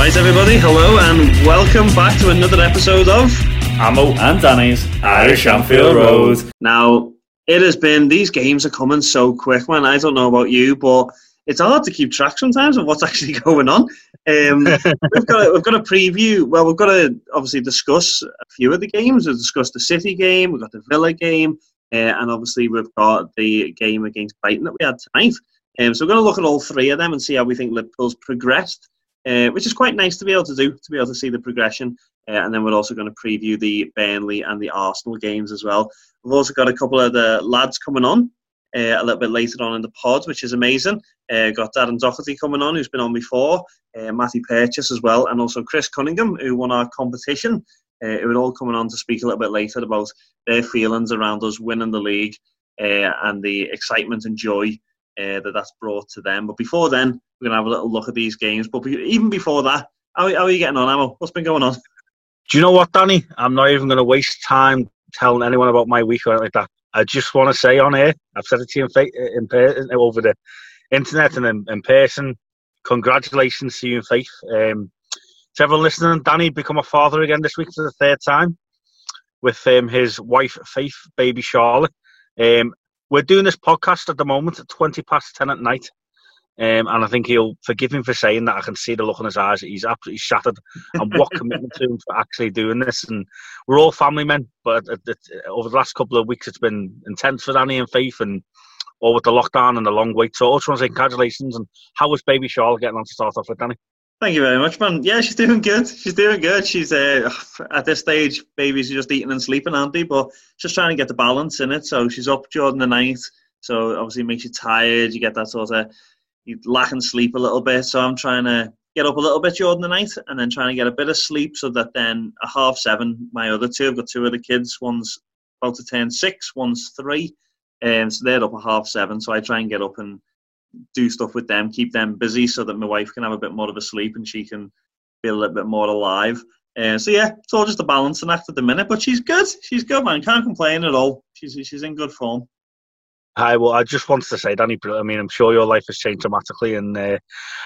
Right, everybody, hello and welcome back to another episode of Amo and Danny's Irish Anfield Road. Now, it has been, these games are coming so quick, man. I don't know about you, but it's hard to keep track sometimes of what's actually going on. Um, we've, got a, we've got a preview, well, we've got to obviously discuss a few of the games. We've discussed the City game, we've got the Villa game, uh, and obviously we've got the game against Brighton that we had tonight. Um, so we're going to look at all three of them and see how we think Liverpool's progressed uh, which is quite nice to be able to do, to be able to see the progression. Uh, and then we're also going to preview the Burnley and the Arsenal games as well. We've also got a couple of the lads coming on uh, a little bit later on in the pod, which is amazing. Uh, got Darren Dougherty coming on, who's been on before, uh, Matthew Purchase as well, and also Chris Cunningham, who won our competition. Uh, who are all coming on to speak a little bit later about their feelings around us winning the league and the excitement and joy uh, that that's brought to them. But before then, we're going to have a little look at these games. But even before that, how, how are you getting on, Amo? What's been going on? Do you know what, Danny? I'm not even going to waste time telling anyone about my week or anything like that. I just want to say on air, I've said it to you in, in, person, over the internet and in, in, person. Congratulations to you and Faith. Um, to everyone listening, Danny become a father again this week for the third time with um, his wife Faith, baby Charlotte. Um, we're doing this podcast at the moment at 20 past 10 at night. Um, and I think he'll forgive him for saying that. I can see the look in his eyes. He's absolutely shattered. And what commitment to him for actually doing this. And we're all family men, but it, it, over the last couple of weeks, it's been intense for Danny and Faith, and all with the lockdown and the long wait. So I just want to say congratulations. And how was baby Charlotte getting on to start off with, Danny? Thank you very much, man. Yeah, she's doing good. She's doing good. She's uh, at this stage, babies are just eating and sleeping, aren't they? But just trying to get the balance in it. So she's up during the night. So obviously, it makes you tired. You get that sort of you lack in sleep a little bit. So I'm trying to get up a little bit during the night and then trying to get a bit of sleep so that then a half seven, my other two, I've got two other kids. One's about to turn six, one's three. And um, so they're up at half seven. So I try and get up and do stuff with them, keep them busy so that my wife can have a bit more of a sleep and she can be a little bit more alive. Uh, so yeah, it's all just a balancing act at the minute, but she's good. She's good, man. Can't complain at all. She's she's in good form. Hi, well, I just wanted to say, Danny, I mean, I'm sure your life has changed dramatically, and uh,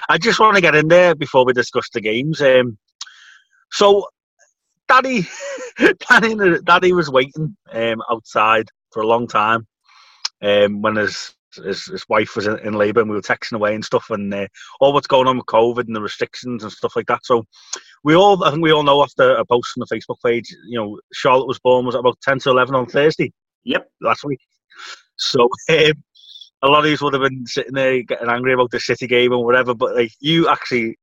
I just want to get in there before we discuss the games. Um, so, Daddy, Daddy, Daddy was waiting um, outside for a long time um, when his, his, his wife was in, in labour, and we were texting away and stuff, and uh, all what's going on with COVID and the restrictions and stuff like that. So, we all, I think we all know after a post on the Facebook page, you know, Charlotte was born was about ten to eleven on Thursday. Yep, last week. So um, a lot of these would have been sitting there getting angry about the City game or whatever, but like you actually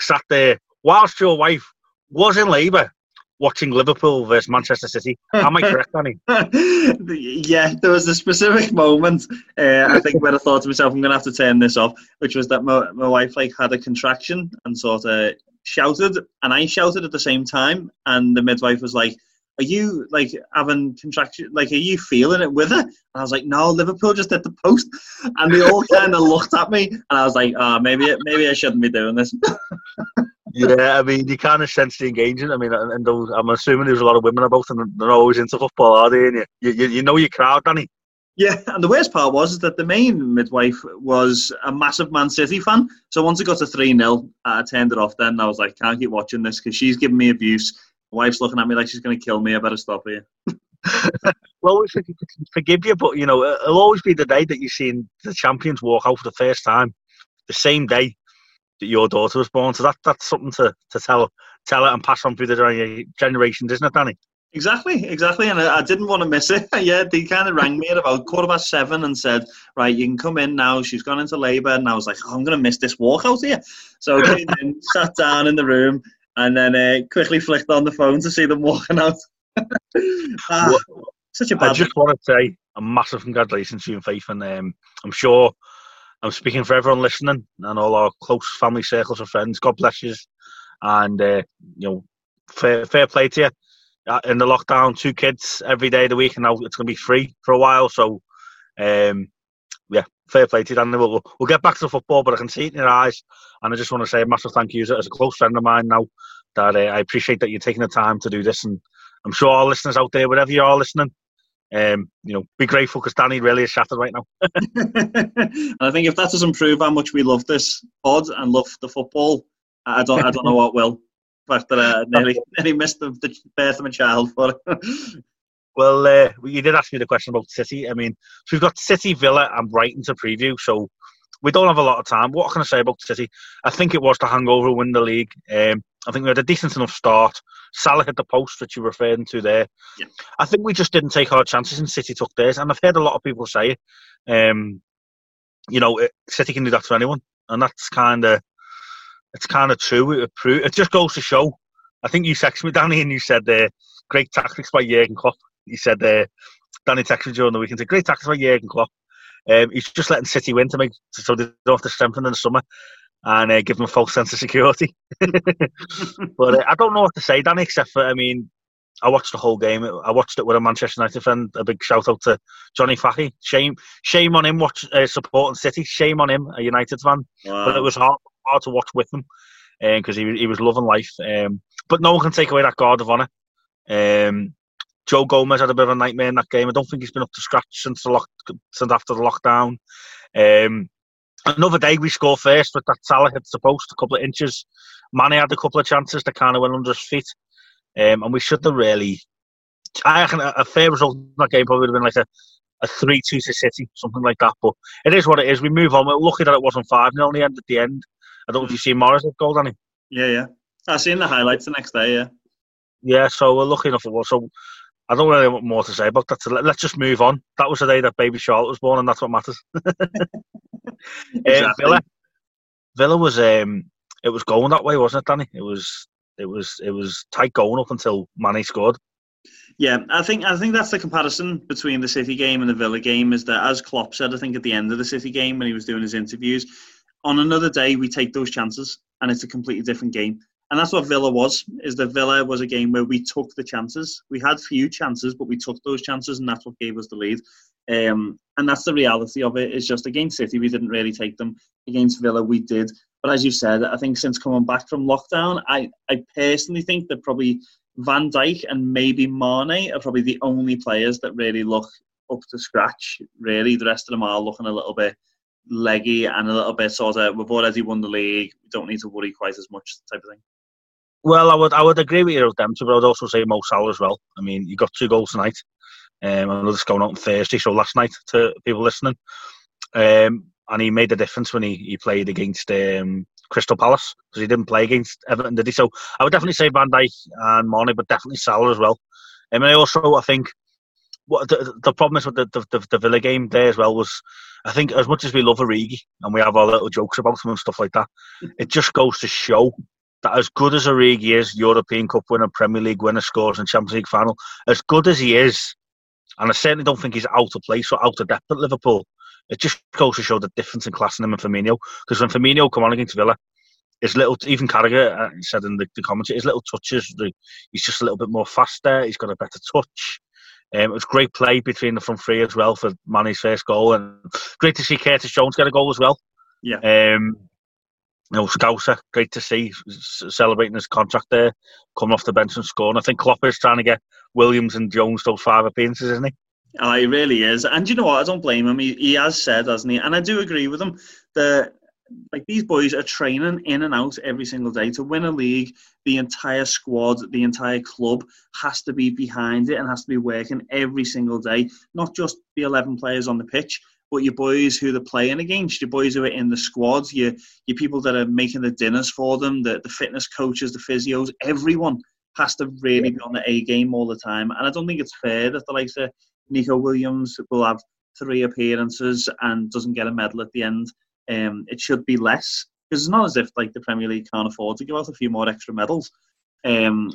sat there whilst your wife was in labour watching Liverpool versus Manchester City. Am I correct, Danny? yeah, there was a specific moment. Uh, I think where I thought to myself, "I'm going to have to turn this off," which was that my, my wife like had a contraction and sort of shouted, and I shouted at the same time, and the midwife was like, are you like having contraction? Like, are you feeling it with her? And I was like, no, Liverpool just hit the post, and they all kind of looked at me, and I was like, oh, maybe maybe I shouldn't be doing this. yeah, I mean, you kind of sense the engagement. I mean, and those, I'm assuming there's a lot of women about, and they're always into football, are they? And you, you, you know your crowd, Danny. Yeah, and the worst part was that the main midwife was a massive Man City fan. So once it got to 3 0, I turned it off then. I was like, can't keep watching this because she's giving me abuse. My wife's looking at me like she's going to kill me. I better stop here. well, we forgive you, but you know, it'll always be the day that you've seen the champions walk out for the first time, the same day that your daughter was born. So that that's something to, to tell tell it and pass on through the generations, isn't it, Danny? Exactly, exactly, and I, I, didn't want to miss it. yeah, they kind of rang me at about quarter past seven and said, "Right, you can come in now." She's gone into labour, and I was like, oh, "I'm going to miss this walkout here." So I came in, sat down in the room, and then uh, quickly flicked on the phone to see them walking out. ah, such a bad. I just want to say a massive congratulations to you and Faith, and um, I'm sure I'm speaking for everyone listening and all our close family circles of friends. God bless you, and uh, you know, fair, fair play to you uh, in the lockdown, two kids every day of the week, and now it's going to be free for a while. So, um, yeah, fair play to you, Danny. We'll, we'll get back to the football, but I can see it in your eyes, and I just want to say a massive thank you as a close friend of mine now. That uh, I appreciate that you're taking the time to do this, and I'm sure all listeners out there, wherever you are listening, um, you know, be grateful because Danny really is shattered right now. and I think if that doesn't prove how much we love this pod and love the football, I don't, I don't know what will after uh, nearly, nearly missed the, the birth of a child for it. well, uh, you did ask me the question about City. I mean, so we've got City, Villa, and Brighton to preview. So we don't have a lot of time. What can I say about City? I think it was the hangover win the league. Um, I think we had a decent enough start. Salah hit the post that you were referring to there. Yeah. I think we just didn't take our chances and City took theirs. And I've heard a lot of people say. Um, you know, City can do that to anyone. And that's kind of it's kind of true. It, it just goes to show. I think you texted me, Danny, and you said uh, great tactics by Jurgen Klopp. You said uh, Danny texted you during the weekend, said great tactics by Jurgen Klopp. Um, he's just letting City win to make so they don't have to strengthen in the summer and uh, give them a false sense of security. but uh, I don't know what to say, Danny, except for I mean, I watched the whole game. I watched it with a Manchester United fan. A big shout out to Johnny Fahy. Shame, shame on him. Watch uh, supporting City. Shame on him, a United fan. Wow. But it was hard, hard to watch with him because um, he he was loving life. Um, but no one can take away that guard of honour. Um, Joe Gomez had a bit of a nightmare in that game. I don't think he's been up to scratch since the lock, since after the lockdown. Um, another day we score first with that Salah hit the post a couple of inches. Mane had a couple of chances that kind of went under his feet, um, and we should have really. I reckon a, a fair result in that game probably would have been like a, a three two to City, something like that. But it is what it is. We move on. We're lucky that it wasn't five 0 in the end. At the end, I don't know if you see Morris goal, Danny. Yeah, yeah. I seen the highlights the next day. Yeah. Yeah, so we're lucky enough it was. So I don't really want more to say about that. So let's just move on. That was the day that baby Charlotte was born, and that's what matters. exactly. Villa, Villa was um, it was going that way, wasn't it, Danny? It was, it was, it was tight going up until Mane scored. Yeah, I think I think that's the comparison between the City game and the Villa game. Is that as Klopp said, I think at the end of the City game when he was doing his interviews, on another day we take those chances, and it's a completely different game. And that's what Villa was. Is that Villa was a game where we took the chances. We had few chances, but we took those chances, and that's what gave us the lead. Um, and that's the reality of it. Is just against City, we didn't really take them. Against Villa, we did. But as you said, I think since coming back from lockdown, I, I personally think that probably Van Dijk and maybe Mane are probably the only players that really look up to scratch. Really, the rest of them are looking a little bit leggy and a little bit sort of we've already won the league. We don't need to worry quite as much type of thing. Well, I would I would agree with you with them too, but I would also say Mo Salah as well. I mean, you got two goals tonight. Um, I know this going out on Thursday, so last night to people listening. Um, and he made a difference when he, he played against um, Crystal Palace because he didn't play against Everton, did he? So I would definitely say Van Dijk and Mane, but definitely Salah as well. Um, and I also I think what the, the problem is with the, the, the, Villa game there as well was I think as much as we love Origi and we have our little jokes about him and stuff like that, it just goes to show that as good as Origi is, European Cup winner, Premier League winner, scores in Champions League final, as good as he is, and I certainly don't think he's out of place or out of depth at Liverpool. It just goes to show the difference in class in him and Firmino. Because when Firmino come on against Villa, his little, even Carragher uh, said in the, the commentary, his little touches, the, he's just a little bit more faster. He's got a better touch. Um, it was great play between the front three as well for Mane's first goal, and great to see Curtis Jones get a goal as well. Yeah. Um, you know, Scouser, great to see celebrating his contract there, coming off the bench and scoring. I think Klopp is trying to get Williams and Jones those five appearances, isn't he? Oh, he really is. And you know what? I don't blame him. He, he has said, hasn't he? And I do agree with him that like these boys are training in and out every single day to win a league. The entire squad, the entire club has to be behind it and has to be working every single day. Not just the eleven players on the pitch, but your boys who they're playing against, your boys who are in the squads, your your people that are making the dinners for them, the, the fitness coaches, the physios, everyone has to really be on the A game all the time. And I don't think it's fair that the likes of Neco Williams will have three appearances and doesn't get a medal at the end. Um, it should be less because it's not as if like the Premier League can't afford to give out a few more extra medals. Um,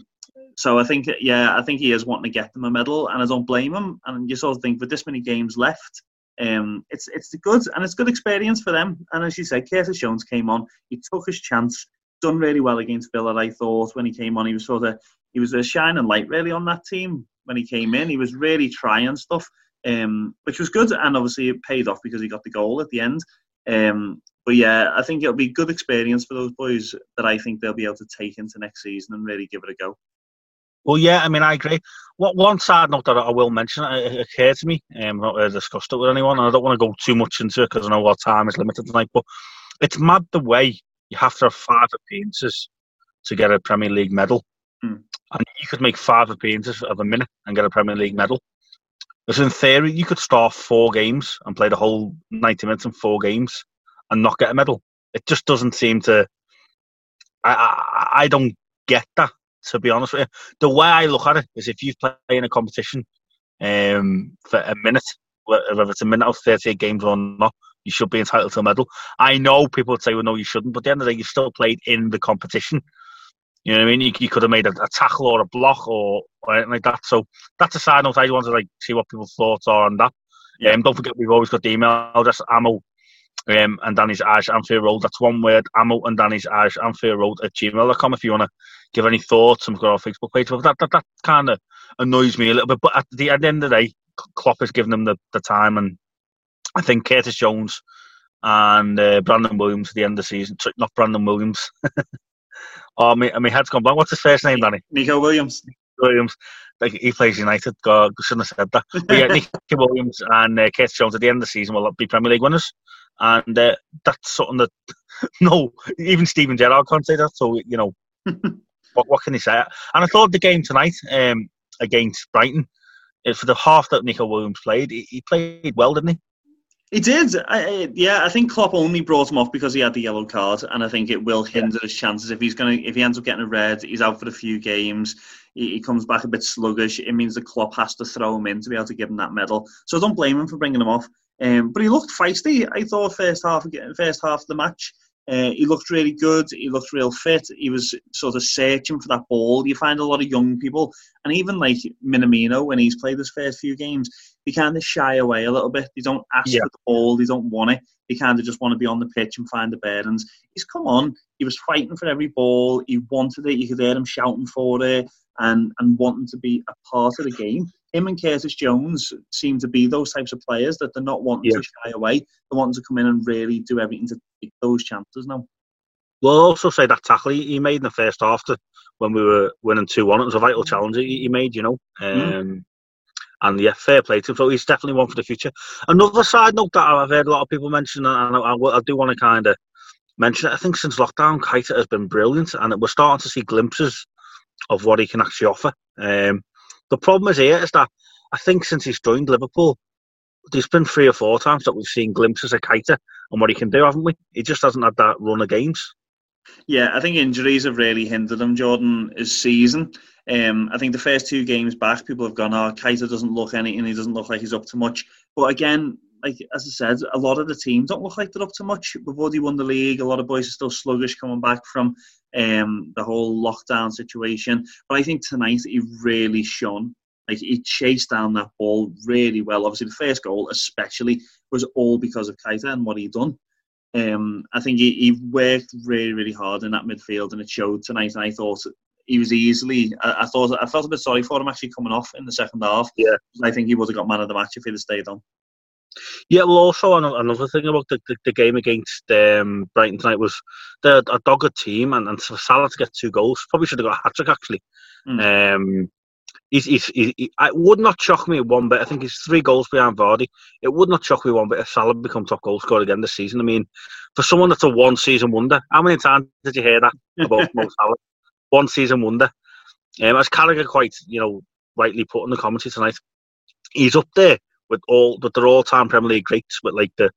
so I think, yeah, I think he is wanting to get them a medal, and I don't blame him. And you sort of think with this many games left, um, it's it's good and it's good experience for them. And as you said, Curtis Jones came on, he took his chance, done really well against Villa. I thought when he came on, he was sort of he was a shining light really on that team when he came in. He was really trying stuff, um, which was good, and obviously it paid off because he got the goal at the end. Um, but yeah, I think it'll be good experience for those boys that I think they'll be able to take into next season and really give it a go. Well, yeah, I mean, I agree. What one side note that I will mention it occurred to me. Um, not uh, discussed it with anyone, and I don't want to go too much into it because I know our time is limited tonight. But it's mad the way you have to have five appearances to get a Premier League medal, hmm. and you could make five appearances of a minute and get a Premier League medal. Because in theory, you could start four games and play the whole ninety minutes in four games and not get a medal. It just doesn't seem to. I I, I don't get that to be honest with you. The way I look at it is if you play in a competition um, for a minute, whether it's a minute of 38 games or not, you should be entitled to a medal. I know people would say, well, no, you shouldn't, but at the end of the day, you still played in the competition. You know what I mean? You, you could have made a, a tackle or a block or, or, anything like that. So that's a side note. I just want to like see what people's thoughts are on that. Yeah. Um, don't forget, we've always got the email address, amo um, and Danny's Irish Anfield Road. That's one word, amo and Danny's Irish Anfield Road at gmail.com if you want to give any thoughts. And we've got our Facebook page. But that, that, that kind of annoys me a little bit. But at the, at the end of the day, Klopp has given them the, the time. And I think Curtis Jones and uh, Brandon Williams at the end of the season, not Brandon Williams. oh, my, my head's gone blank. What's his first name, Danny? Neco Williams. Williams. Like he plays United. God, shouldn't have said that. But yeah, Nicky Williams and uh, Curtis Jones at the end of the season will be Premier League winners and uh, that's something that no, even Steven Gerrard can't say that. So you know, what what can he say? And I thought the game tonight um, against Brighton, uh, for the half that Neco Williams played, he, he played well, didn't he? He did. I, yeah, I think Klopp only brought him off because he had the yellow card, and I think it will hinder yeah. his chances if he's gonna if he ends up getting a red. He's out for a few games. He, he, comes back a bit sluggish. It means the Klopp has to throw him in to be able to give him that medal. So I don't blame him for bringing him off. Um, but he looked feisty. I thought first half first half of the match. Uh, he looked really good. He looked real fit. He was sort of searching for that ball. You find a lot of young people, and even like Minamino, when he's played his first few games, they kind of shy away a little bit. They don't ask yeah. for the ball. They don't want it. They kind of just want to be on the pitch and find the bearings. He's come on. He was fighting for every ball. He wanted it. You could hear him shouting for it and and wanting to be a part of the game him and Curtis Jones seem to be those types of players that they're not wanting yeah. to shy away. They're wanting to come in and really do everything to those chances now. Well, I'll also say that tackle he made in the first half to, when we were winning 2 1, it was a vital challenge he made, you know. Mm. Um, mm. And yeah, fair play to him. So he's definitely one for the future. Another side note that I've heard a lot of people mention, and I, I, I do want to kind of mention it. I think since lockdown, Keita has been brilliant, and we're starting to see glimpses of what he can actually offer. Um, the problem is here is that I think since he's joined Liverpool, there's been three or four times that we've seen glimpses of Keita and what he can do, haven't we? He just hasn't had that run of games. Yeah, I think injuries have really hindered him, Jordan, his season. Um, I think the first two games back, people have gone, oh, Keita doesn't look anything, he doesn't look like he's up to much. But again, like as I said, a lot of the teams don't look like they're up to much. We've already won the league. A lot of boys are still sluggish coming back from um, the whole lockdown situation. But I think tonight he really shone. Like he chased down that ball really well. Obviously, the first goal, especially, was all because of Keita and what he done. Um, I think he, he worked really, really hard in that midfield, and it showed tonight. And I thought he was easily. I, I, thought I felt a bit sorry for him actually coming off in the second half. Yeah, I think he would have got man of the match if he'd have stayed on. Yeah, well, also another thing about the, the, the game against um, Brighton tonight was they're a dogged team, and, and for Salah to get two goals, probably should have got a hat trick actually. Mm. Um, he's, he's, he, it would not shock me one bit. I think he's three goals behind Vardy. It would not shock me one bit if Salah become top goal scorer again this season. I mean, for someone that's a one season wonder, how many times did you hear that about Mo Salah? One season wonder. Um, as Carragher quite, you know, rightly put in the commentary tonight, he's up there with all with their all-time Premier League greats with like the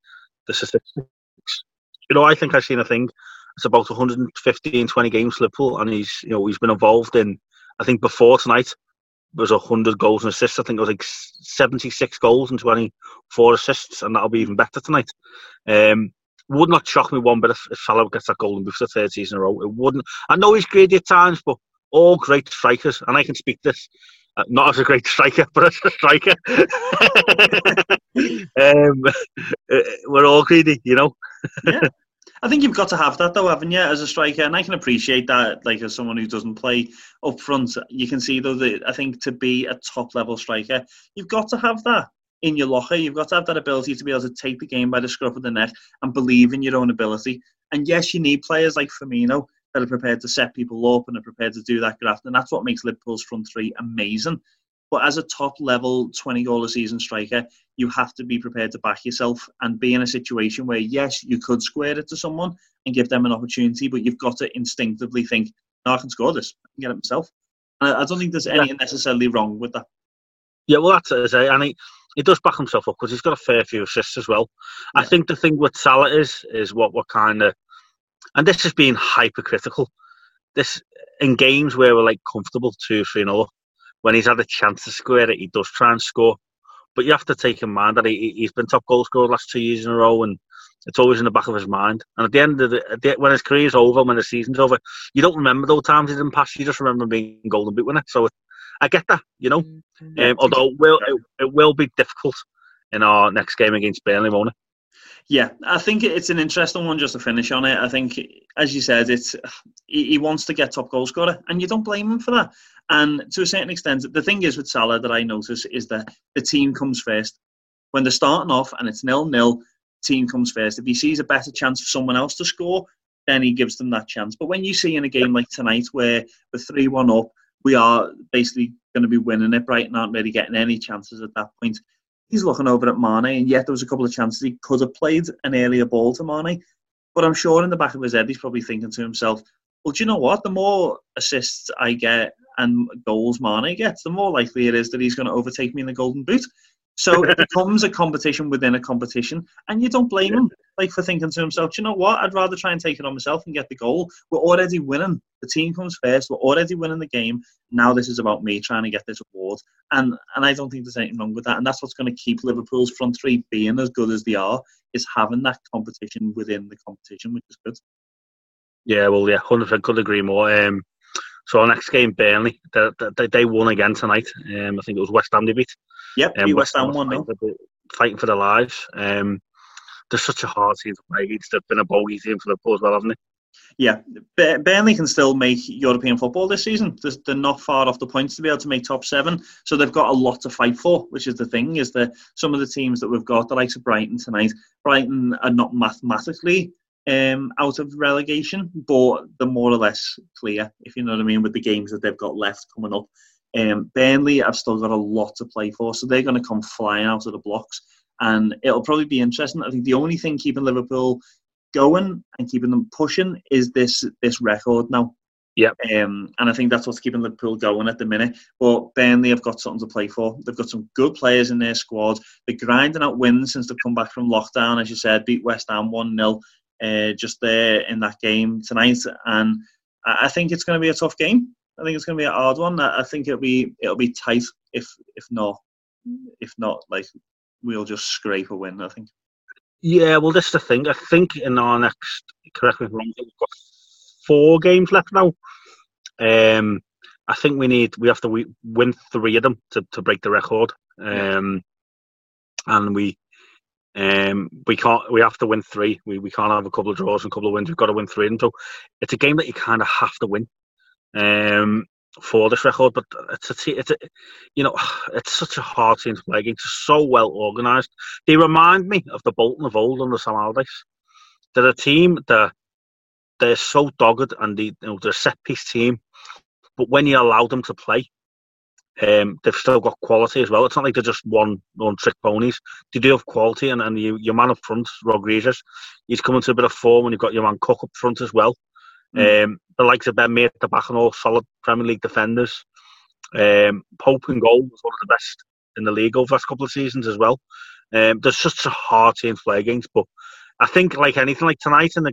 the statistics. You know, I think I've seen a thing. It's about 115, 20 games for Liverpool, and he's you know he's been involved in. I think before tonight was 100 goals and assists. I think it was like 76 goals and 24 assists, and that'll be even better tonight. Um, would not shock me one bit if, if Salah gets that golden boot for the third season in a row. It wouldn't. I know he's greedy at times, but all great strikers, and I can speak this uh, not as a great striker, but as a striker. um, uh, we're all greedy, you know. yeah. I think you've got to have that though, haven't you, as a striker? And I can appreciate that, like as someone who doesn't play up front. You can see though that I think to be a top level striker, you've got to have that in your locker. You've got to have that ability to be able to take the game by the scruff of the neck and believe in your own ability. And yes, you need players like Firmino that are prepared to set people up and are prepared to do that graft. And that's what makes Liverpool's front three amazing. But as a top level 20 goal a season striker, you have to be prepared to back yourself and be in a situation where, yes, you could square it to someone and give them an opportunity, but you've got to instinctively think, no, I can score this, I can get it myself. And I don't think there's anything necessarily wrong with that. Yeah, well, that's it. And he, he does back himself up because he's got a fair few assists as well. Yeah. I think the thing with Salah is, is what we're kind of and this is being hypercritical. This in games where we're like comfortable two, three, no, when he's had a chance to square it, he does try and score. But you have to take in mind that he, he's been top goal scorer the last two years in a row, and it's always in the back of his mind. And at the end of the, the when his career's over, when the season's over, you don't remember those times he didn't pass. You just remember being golden boot winner. So I get that, you know. Mm-hmm. Um, although it will, it, it will be difficult in our next game against Burnley, won't it? Yeah, I think it's an interesting one just to finish on it. I think, as you said, it's he, wants to get top goal scorer, and you don't blame him for that. And to a certain extent, the thing is with Salah that I notice is that the team comes first. When they're starting off and it's nil nil, team comes first. If he sees a better chance for someone else to score, then he gives them that chance. But when you see in a game like tonight where we're three one up, we are basically going to be winning it. Brighton aren't really getting any chances at that point he's looking over at Mane, and yet there was a couple of chances he could have played an earlier ball to Mane. But I'm sure in the back of his head, he's probably thinking to himself, well, do you know what? The more assists I get and goals Mane gets, the more likely it is that he's going to overtake me in the Golden Boot. So it becomes a competition within a competition, and you don't blame him like for thinking to himself, you know what? I'd rather try and take it on myself and get the goal. We're already winning. The team comes first. We're already winning the game. Now this is about me trying to get this award, and and I don't think there's anything wrong with that. And that's what's going to keep Liverpool's front three being as good as they are is having that competition within the competition, which is good. Yeah, well, yeah, hundred percent could agree more. Um, so our next game, Burnley, they, they, they won again tonight. Um, I think it was West Ham they beat. Yep, um, West Ham won. No? Fighting for their lives. Um, they're such a hard team to play against. They've been a bogey team for Liverpool as well, haven't they? Yeah, Burnley can still make European football this season. They're not far off the points to be able to make top seven, so they've got a lot to fight for. Which is the thing is that some of the teams that we've got, the likes of Brighton tonight, Brighton are not mathematically um, out of relegation, but they're more or less clear, if you know what I mean, with the games that they've got left coming up. Um, Burnley have still got a lot to play for, so they're going to come flying out of the blocks, and it'll probably be interesting. I think the only thing keeping Liverpool going and keeping them pushing is this this record now. Yeah. Um, and I think that's what's keeping Liverpool going at the minute. But Burnley have got something to play for. They've got some good players in their squad. They're grinding out wins since they've come back from lockdown, as you said, beat West Ham 1 0 uh, just there in that game tonight. And I think it's going to be a tough game. I think it's going to be a hard one. I think it'll be it'll be tight if if not if not like we'll just scrape a win. I think. Yeah, well, that's the thing. I think in our next, correct me if I'm wrong, we've got four games left now. Um, I think we need we have to win three of them to, to break the record. Um, and we Um, we can't. We have to win three. We we can't have a couple of draws and a couple of wins. We've got to win three. And so it's a game that you kind of have to win um, for this record. But it's a, it's a, you know, it's such a hard team to play against. It's so well organised. They remind me of the Bolton of old under Sam Allardyce. They're a team that they're so dogged and they, you know, they're a set piece team. But when you allow them to play, um, they've still got quality as well. It's not like they're just one one trick ponies. They do have quality, and, and you, your man up front, Rodriguez, he's coming to a bit of form, and you've got your man Cook up front as well. Mm. Um, the likes of Ben Mee at the back and all solid Premier League defenders. Um, Pope and goal was one of the best in the league over the last couple of seasons as well. Um, there's such a hard team to play against, but I think like anything like tonight in the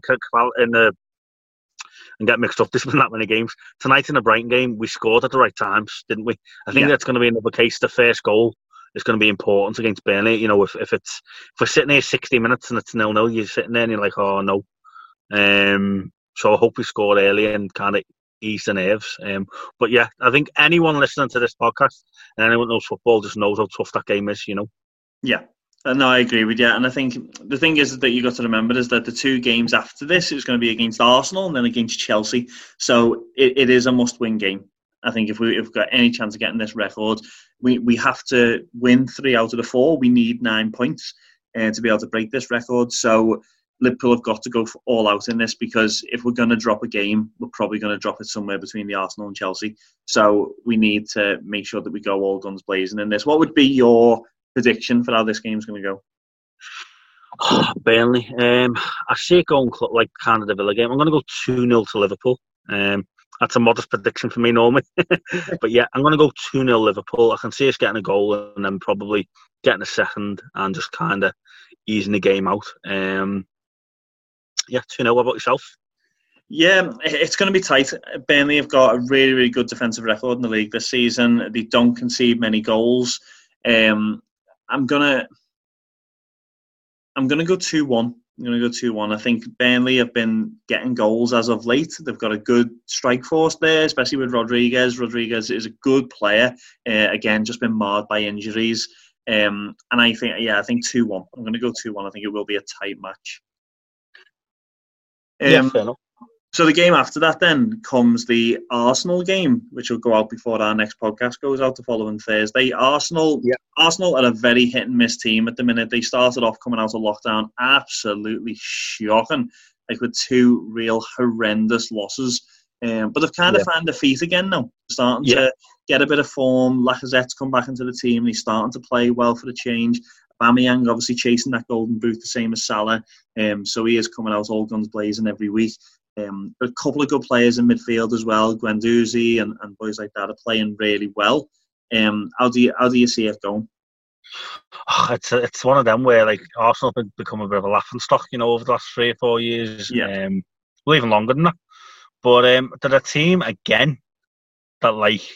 in the and get mixed up. There's been that many games. Tonight in the Brighton game, we scored at the right times, didn't we? I think yeah. that's going to be another case. The first goal is going to be important against Burnley. You know, if, if it's if we're sitting here 60 minutes and it's nil nil, you're sitting there and you're like, oh no. Um, so I hope we score early and kind of ease the nerves. Um, but yeah, I think anyone listening to this podcast and anyone who knows football just knows how tough that game is. You know. Yeah, no, I agree with you, and I think the thing is that you've got to remember is that the two games after this is going to be against Arsenal and then against Chelsea, so it, it is a must-win game. I think if, we, we've got any chance of getting this record, we, we have to win three out of the four. We need nine points uh, to be able to break this record. So Liverpool have got to go all out in this because if we're going to drop a game, we're probably going to drop it somewhere between the Arsenal and Chelsea. So we need to make sure that we go all guns blazing in this. What would be your prediction for how this game's going to go? Burnley. Um, I see it going like kind of the Villa game. I'm going to go 2 0 to Liverpool. Um, that's a modest prediction for me normally. but yeah, I'm going to go 2 0 Liverpool. I can see us getting a goal and then probably getting a second and just kind of easing the game out. Um, yeah, 2 0. What about yourself? Yeah, it's going to be tight. Burnley have got a really, really good defensive record in the league this season. They don't concede many goals. Um, I'm gonna I'm gonna go two one. I'm gonna go two one. I think Burnley have been getting goals as of late. They've got a good strike force there, especially with Rodriguez. Rodriguez is a good player. Uh, again, just been marred by injuries. Um, and I think, yeah, I think two one. I'm going to go two one. I think it will be a tight match. Um, yeah, fair enough. So the game after that then comes the Arsenal game, which will go out before our next podcast goes out the following Thursday. Arsenal, yeah. Arsenal are a very hit and miss team at the minute. They started off coming out of lockdown absolutely shocking, like with two real horrendous losses. Um, but they've kind of found their feet again now, starting yeah. to get a bit of form. Lacazette's come back into the team. He's starting to play well for the change. Aubameyang obviously chasing that golden boot, the same as Salah. Um, so he is coming out all guns blazing every week. Um, a couple of good players in midfield as well, Guendouzi and, and boys like that are playing really well. Um, how do you how do you see it going? Oh, it's it's one of them where like Arsenal have become a bit of a laughing stock, you know, over the last three or four years. Yeah. Um, well, even longer than that. But um, they're a team again that like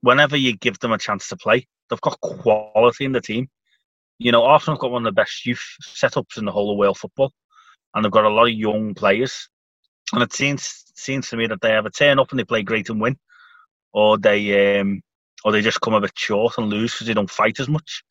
whenever you give them a chance to play, they've got quality in the team. You know, Arsenal have got one of the best youth setups in the whole of world football, and they've got a lot of young players and it seems seems to me that they either turn up and they play great and win, or they um, or they just come a bit short and lose because they don't fight as much.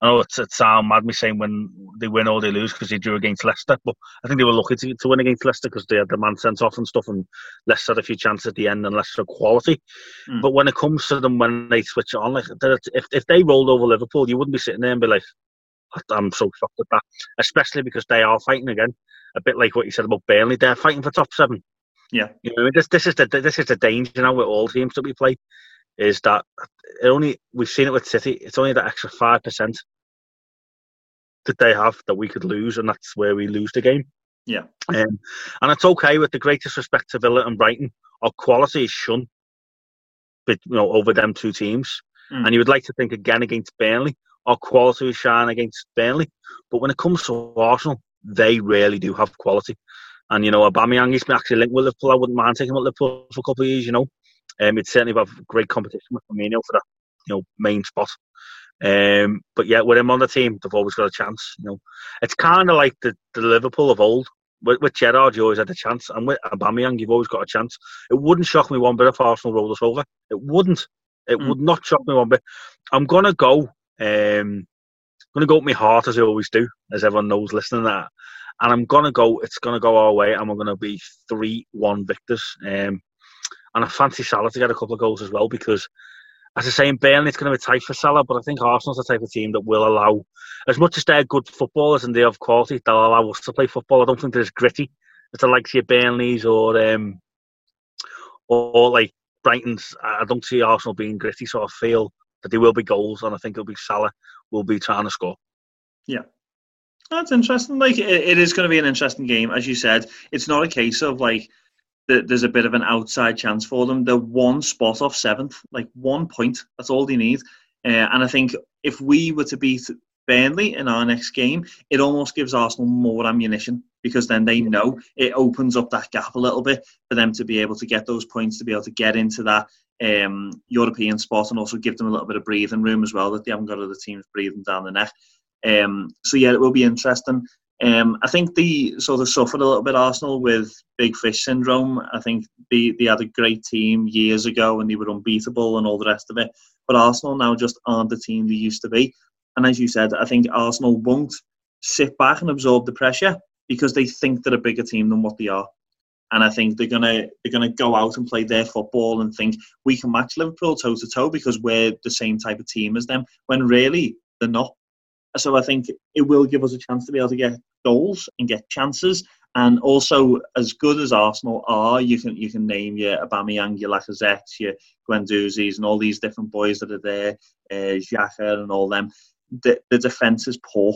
I know it's, it sounds mad me saying when they win or they lose because they drew against Leicester, but I think they were lucky to, to win against Leicester because they had the man sent off and stuff, and Leicester had a few chances at the end and Leicester quality. Mm. But when it comes to them, when they switch on, like if if they rolled over Liverpool, you wouldn't be sitting there and be like, I'm so shocked at that, especially because they are fighting again a bit like what you said about Burnley. They're fighting for top seven. Yeah, you know, this this is the this is the danger now with all teams that we play, is that it only we've seen it with City. It's only that extra five percent that they have that we could lose, and that's where we lose the game. Yeah, um, and it's okay with the greatest respect to Villa and Brighton. Our quality is shunned, but you know, over them two teams. Mm. And you would like to think again against Burnley, our quality is shine against Burnley. But when it comes to Arsenal, they really do have quality. And you know, Aubameyang is actually linked with Liverpool. I wouldn't mind taking him at Liverpool for a couple of years. You know, um, it's certainly have great competition with Firmino for that you know main spot. Um, but yeah, with him on the team, they've always got a chance. You know, it's kind of like the, the Liverpool of old. With, with Gerrard, you always had a chance, and with Aubameyang, you've always got a chance. It wouldn't shock me one bit if Arsenal rolled us over. It wouldn't. It mm. would not shock me one bit. I'm gonna go. Um, going to go with my heart as I always do, as everyone knows listening to that. And I'm going to go, it's going to go our way, and we're going to be 3 1 victors. Um, and I fancy Salah to get a couple of goals as well because, as I say, in Burnley, it's going to be tight for Salah, but I think Arsenal's the type of team that will allow, as much as they're good footballers and they have quality, they'll allow us to play football. I don't think they're as gritty as the likes of Burnley's or, um, or, or like Brighton's. I don't see Arsenal being gritty, so I feel that there will be goals, and I think it'll be Salah will be trying to score. Yeah. That's interesting. Like it, it is going to be an interesting game, as you said. It's not a case of like the, there's a bit of an outside chance for them. They're one spot off seventh, like one point. That's all they need. Uh, and I think if we were to beat Burnley in our next game, it almost gives Arsenal more ammunition because then they know it opens up that gap a little bit for them to be able to get those points to be able to get into that um, European spot and also give them a little bit of breathing room as well that they haven't got other teams breathing down the neck. Um, so yeah, it will be interesting. Um, I think they sort of suffered a little bit Arsenal with big fish syndrome. I think they, they had a great team years ago and they were unbeatable and all the rest of it. But Arsenal now just aren't the team they used to be. And as you said, I think Arsenal won't sit back and absorb the pressure because they think they're a bigger team than what they are and I think they're gonna they're gonna go out and play their football and think we can match Liverpool toe to toe because we're the same type of team as them. When really they're not. So I think it will give us a chance to be able to get goals and get chances. And also, as good as Arsenal are, you can you can name your Aubameyang, your Lacazette, your Guendouzi's, and all these different boys that are there, uh, and all them. The, the defence is poor,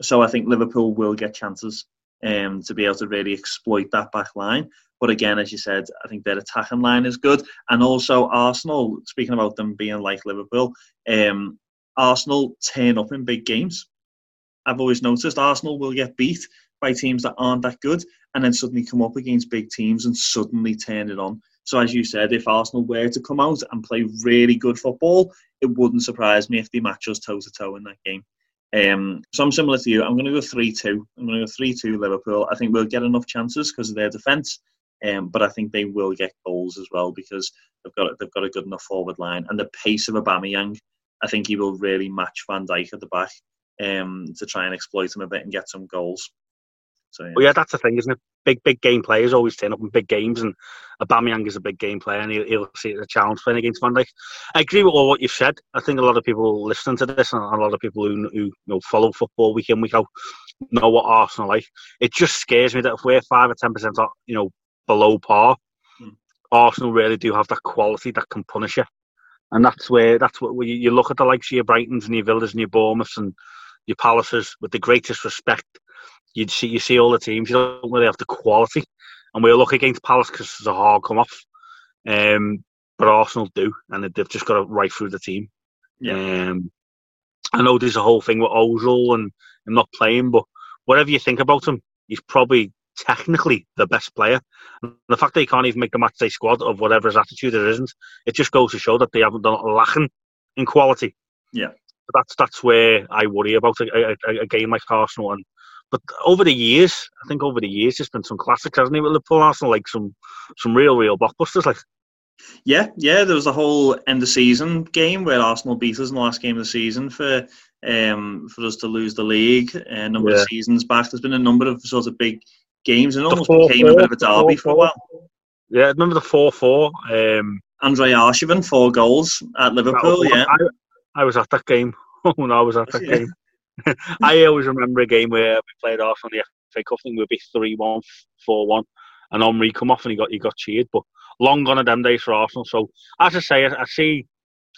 so I think Liverpool will get chances um, to be able to really exploit that back line. But again, as you said, I think their attacking line is good. And also Arsenal, speaking about them being like Liverpool, um, Arsenal turn up in big games. I've always noticed Arsenal will get beat by teams that aren't that good and then suddenly come up against big teams and suddenly turn it on. So as you said, if Arsenal were to come out and play really good football, it wouldn't surprise me if they match us toe to toe in that game. Um, so I'm similar to you. I'm going to go 3 2. I'm going to go 3 2 Liverpool. I think we'll get enough chances because of their defence, um, but I think they will get goals as well because they've got they've got a good enough forward line and the pace of Aubameyang. I think he will really match Van Dijk at the back um, to try and exploit him a bit and get some goals. So yeah. Well, yeah, that's the thing, isn't it? Big, big game players always turn up in big games, and Aubameyang is a big game player, and he'll, he'll see it as a challenge playing against Van Dijk. I agree with all what you've said. I think a lot of people listening to this, and a lot of people who, who you know, follow football week in week out, know what Arsenal like. It just scares me that if we're five or ten percent, you know, below par, mm. Arsenal really do have that quality that can punish you, and that's where that's what you, you look at the likes of your Brightons and your Villas and your Bournemouths and your Palaces with the greatest respect you see you see all the teams. You don't really have the quality, and we'll look against Palace because it's a hard come off. Um, but Arsenal do, and they've just got to right through the team. Yeah. Um, I know there's a whole thing with Ozil and him not playing, but whatever you think about him, he's probably technically the best player. And the fact that he can't even make the matchday squad of whatever his attitude there isn't, it just goes to show that they haven't done lacking in quality. Yeah. That's that's where I worry about a, a, a game like Arsenal and but over the years, I think over the years, there's been some classics, hasn't it, with Liverpool Arsenal, like some some real, real blockbusters, like. Yeah, yeah. There was a whole end of season game where Arsenal beat us in the last game of the season for um, for us to lose the league a number yeah. of seasons back. There's been a number of sort of big games and almost four, became four, a bit of a derby four, for a while. Yeah, remember the four four. Um, Andrei Arshavin, four goals at Liverpool. yeah, I, I, was at that game. Oh no, I was at that yeah. game. I always remember a game where we played off on the FA Cup and we'd be 3 1, 4 1, and Henry come off and he got he got cheered. But long gone are them days for Arsenal. So, as I say, I, I see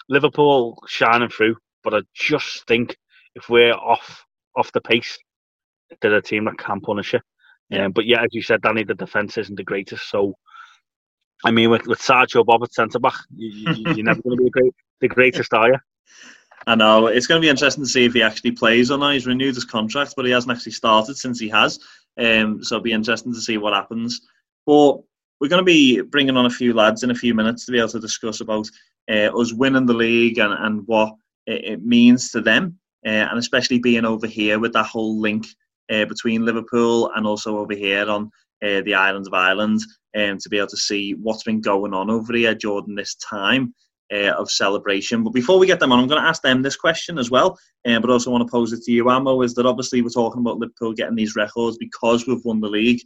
Liverpool shining through, but I just think if we're off off the pace, they're a team that can punish it. Yeah. Um, but yeah, as you said, Danny, the defence isn't the greatest. So, I mean, with, with Sergio Bob at centre back, you, are never going to be the, great, the greatest, are you? I know it's going to be interesting to see if he actually plays or not. He's renewed his contract, but he hasn't actually started since he has. Um, so it'll be interesting to see what happens. But we're going to be bringing on a few lads in a few minutes to be able to discuss about uh, us winning the league and, and what it, means to them, uh, and especially being over here with that whole link uh, between Liverpool and also over here on uh, the island of Ireland, um, to be able to see what's been going on over here during this time. Uh, of celebration. But before we get them on, I'm going to ask them this question as well, uh, but also want to pose it to you, Amo. Is that obviously we're talking about Liverpool getting these records because we've won the league.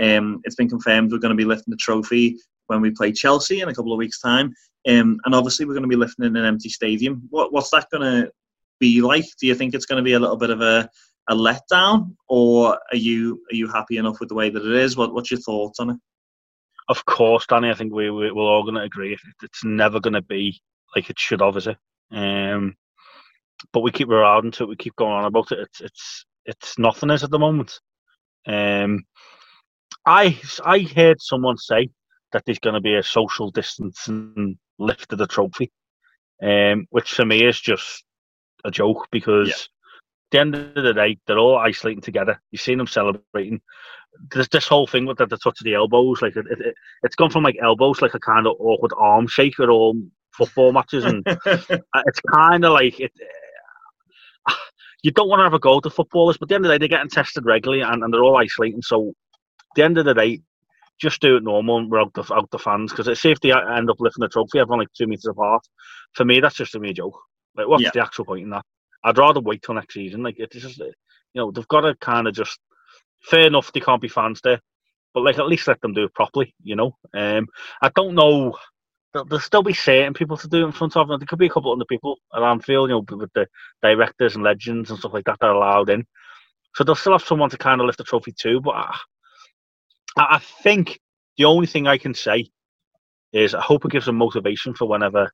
Um, it's been confirmed we're going to be lifting the trophy when we play Chelsea in a couple of weeks' time, um, and obviously we're going to be lifting in an empty stadium. What, what's that going to be like? Do you think it's going to be a little bit of a, a letdown, or are you are you happy enough with the way that it is? What, what's your thoughts on it? Of course, Danny. I think we, we we're all going to agree it's never going to be like it should have, is it? Um, but we keep rerouting to it. We keep going on about it. It's it's it's nothing is at the moment. Um, I I heard someone say that there's going to be a social distancing lift of the trophy, um, which for me is just a joke because yeah. at the end of the day they're all isolating together. You've seen them celebrating there's this whole thing with the, the touch of the elbows, like it, it, it's gone from like elbows, like a kind of awkward arm shake at all football matches, and uh, it's kind of like it. Uh, you don't want to have a go to footballers, but at the end of the day, they're getting tested regularly, and, and they're all isolating. So, at the end of the day, just do it normal without the, out the fans, because it's if they uh, end up lifting the trophy, everyone like two meters apart. For me, that's just a mere joke. Like, what's yeah. the actual point in that? I'd rather wait till next season. Like, it's just, uh, you know, they've got to kind of just fair enough, they can't be fans there, but like at least let them do it properly, you know. Um, I don't know. There'll, there'll still be certain people to do it in front of them. There could be a couple of other people at Anfield, you know, with the directors and legends and stuff like that that are allowed in. So they'll still have someone to kind of lift the trophy too. But I, I think the only thing I can say is I hope it gives them motivation for whenever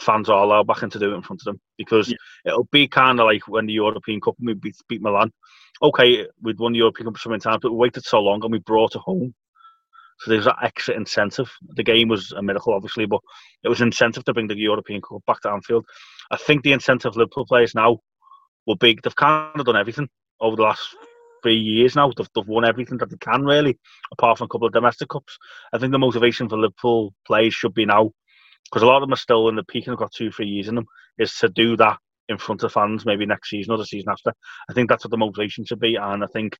fans are allowed back in to do it in front of them because yeah. it'll be kind of like when the European Cup we beat, beat Milan. Okay, we'd won the European Cup so many times, but we waited so long and we brought it home. So there's that extra incentive. The game was a miracle, obviously, but it was incentive to bring the European Cup back to Anfield. I think the incentive Liverpool players now will be they've kind of done everything over the last three years now. They've, they've won everything that they can really, apart from a couple of domestic cups. I think the motivation for Liverpool players should be now because a lot of them are still in the peak and have got two, three years in them, is to do that in front of fans maybe next season or the season after. I think that's what the motivation should be, and I think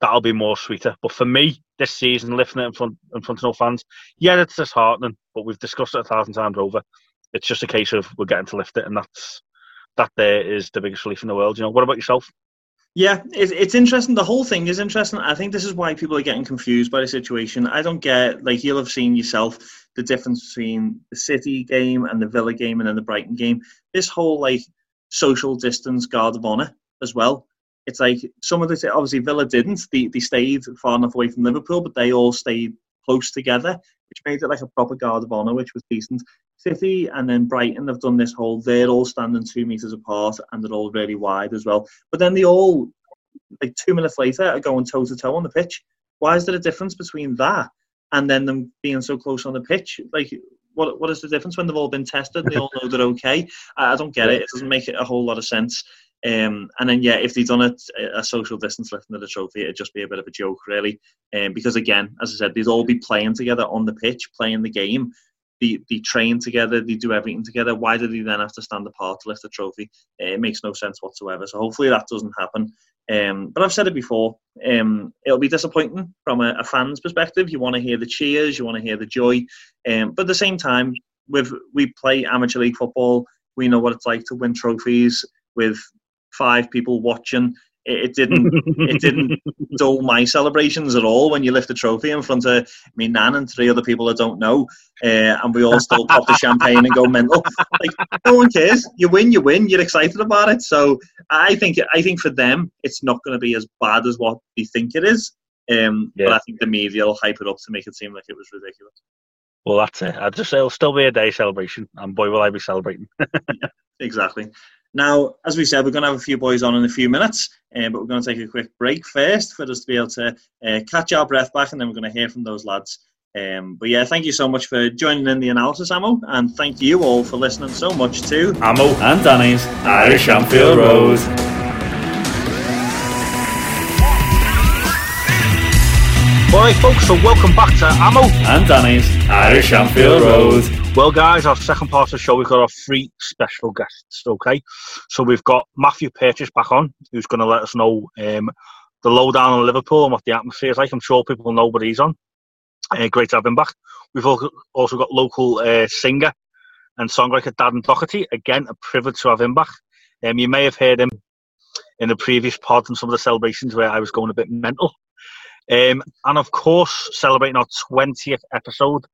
that'll be more sweeter. But for me, this season, lifting it in front in front of no fans, yeah, it's disheartening. But we've discussed it a thousand times over. It's just a case of we're getting to lift it, and that's that. There is the biggest relief in the world. You know. What about yourself? Yeah, it's, it's interesting. The whole thing is interesting. I think this is why people are getting confused by the situation. I don't get, like, you'll have seen yourself the difference between the City game and the Villa game and then the Brighton game. This whole, like, social distance guard of honour as well. It's like some of the, obviously, Villa didn't. They, they stayed far enough away from Liverpool, but they all stayed close together, which made it like a proper guard of honour, which was decent. City and then Brighton have done this whole, they're all standing two metres apart and they're all really wide as well. But then they all, like two minutes later, are going toe to toe on the pitch. Why is there a difference between that and then them being so close on the pitch? Like, what what is the difference when they've all been tested? They all know they're okay. I, I don't get it. It doesn't make it a whole lot of sense. Um, and then, yeah, if they'd done it a social distance lifting of the trophy, it'd just be a bit of a joke, really. Um, because, again, as I said, they'd all be playing together on the pitch, playing the game. They, they train together, they do everything together. Why do they then have to stand apart to lift the trophy? It makes no sense whatsoever. So hopefully that doesn't happen. Um, but I've said it before, um, it'll be disappointing from a, a, fan's perspective. You want to hear the cheers, you want to hear the joy. Um, but at the same time, with we play amateur league football, we know what it's like to win trophies with five people watching. It, it didn't it didn't dull my celebrations at all when you lift a trophy in front of me nan and three other people I don't know, uh, and we all still pop the champagne and go mental. Like no one cares. You win, you win. You're excited about it. So I think I think for them it's not going to be as bad as what they think it is. Um, yeah. But I think the media will hype it up to make it seem like it was ridiculous. Well, that's it. I just say it'll still be a day celebration, and boy, will I be celebrating. yeah, exactly. Now, as we said, we're going to have a few boys on in a few minutes, uh, but we're going to take a quick break first for us to be able to uh, catch our breath back, and then we're going to hear from those lads. Um, but yeah, thank you so much for joining in the analysis, Amo, and thank you all for listening so much to Amo and Danny's Irish Anfield Road. Alright, folks, so welcome back to Amo and Danny's Irish Anfield Road. Well, guys, our second part of the show, we've got our three special guests, okay? So we've got Matthew Purchase back on, who's going to let us know um, the lowdown on Liverpool and what the atmosphere is like. I'm sure people know, what he's on. Uh, great to have him back. We've also got local uh, singer and songwriter Darren Dougherty. Again, a privilege to have him back. Um, you may have heard him in the previous pod and some of the celebrations where I was going a bit mental. Um, and of course, celebrating our 20th episode,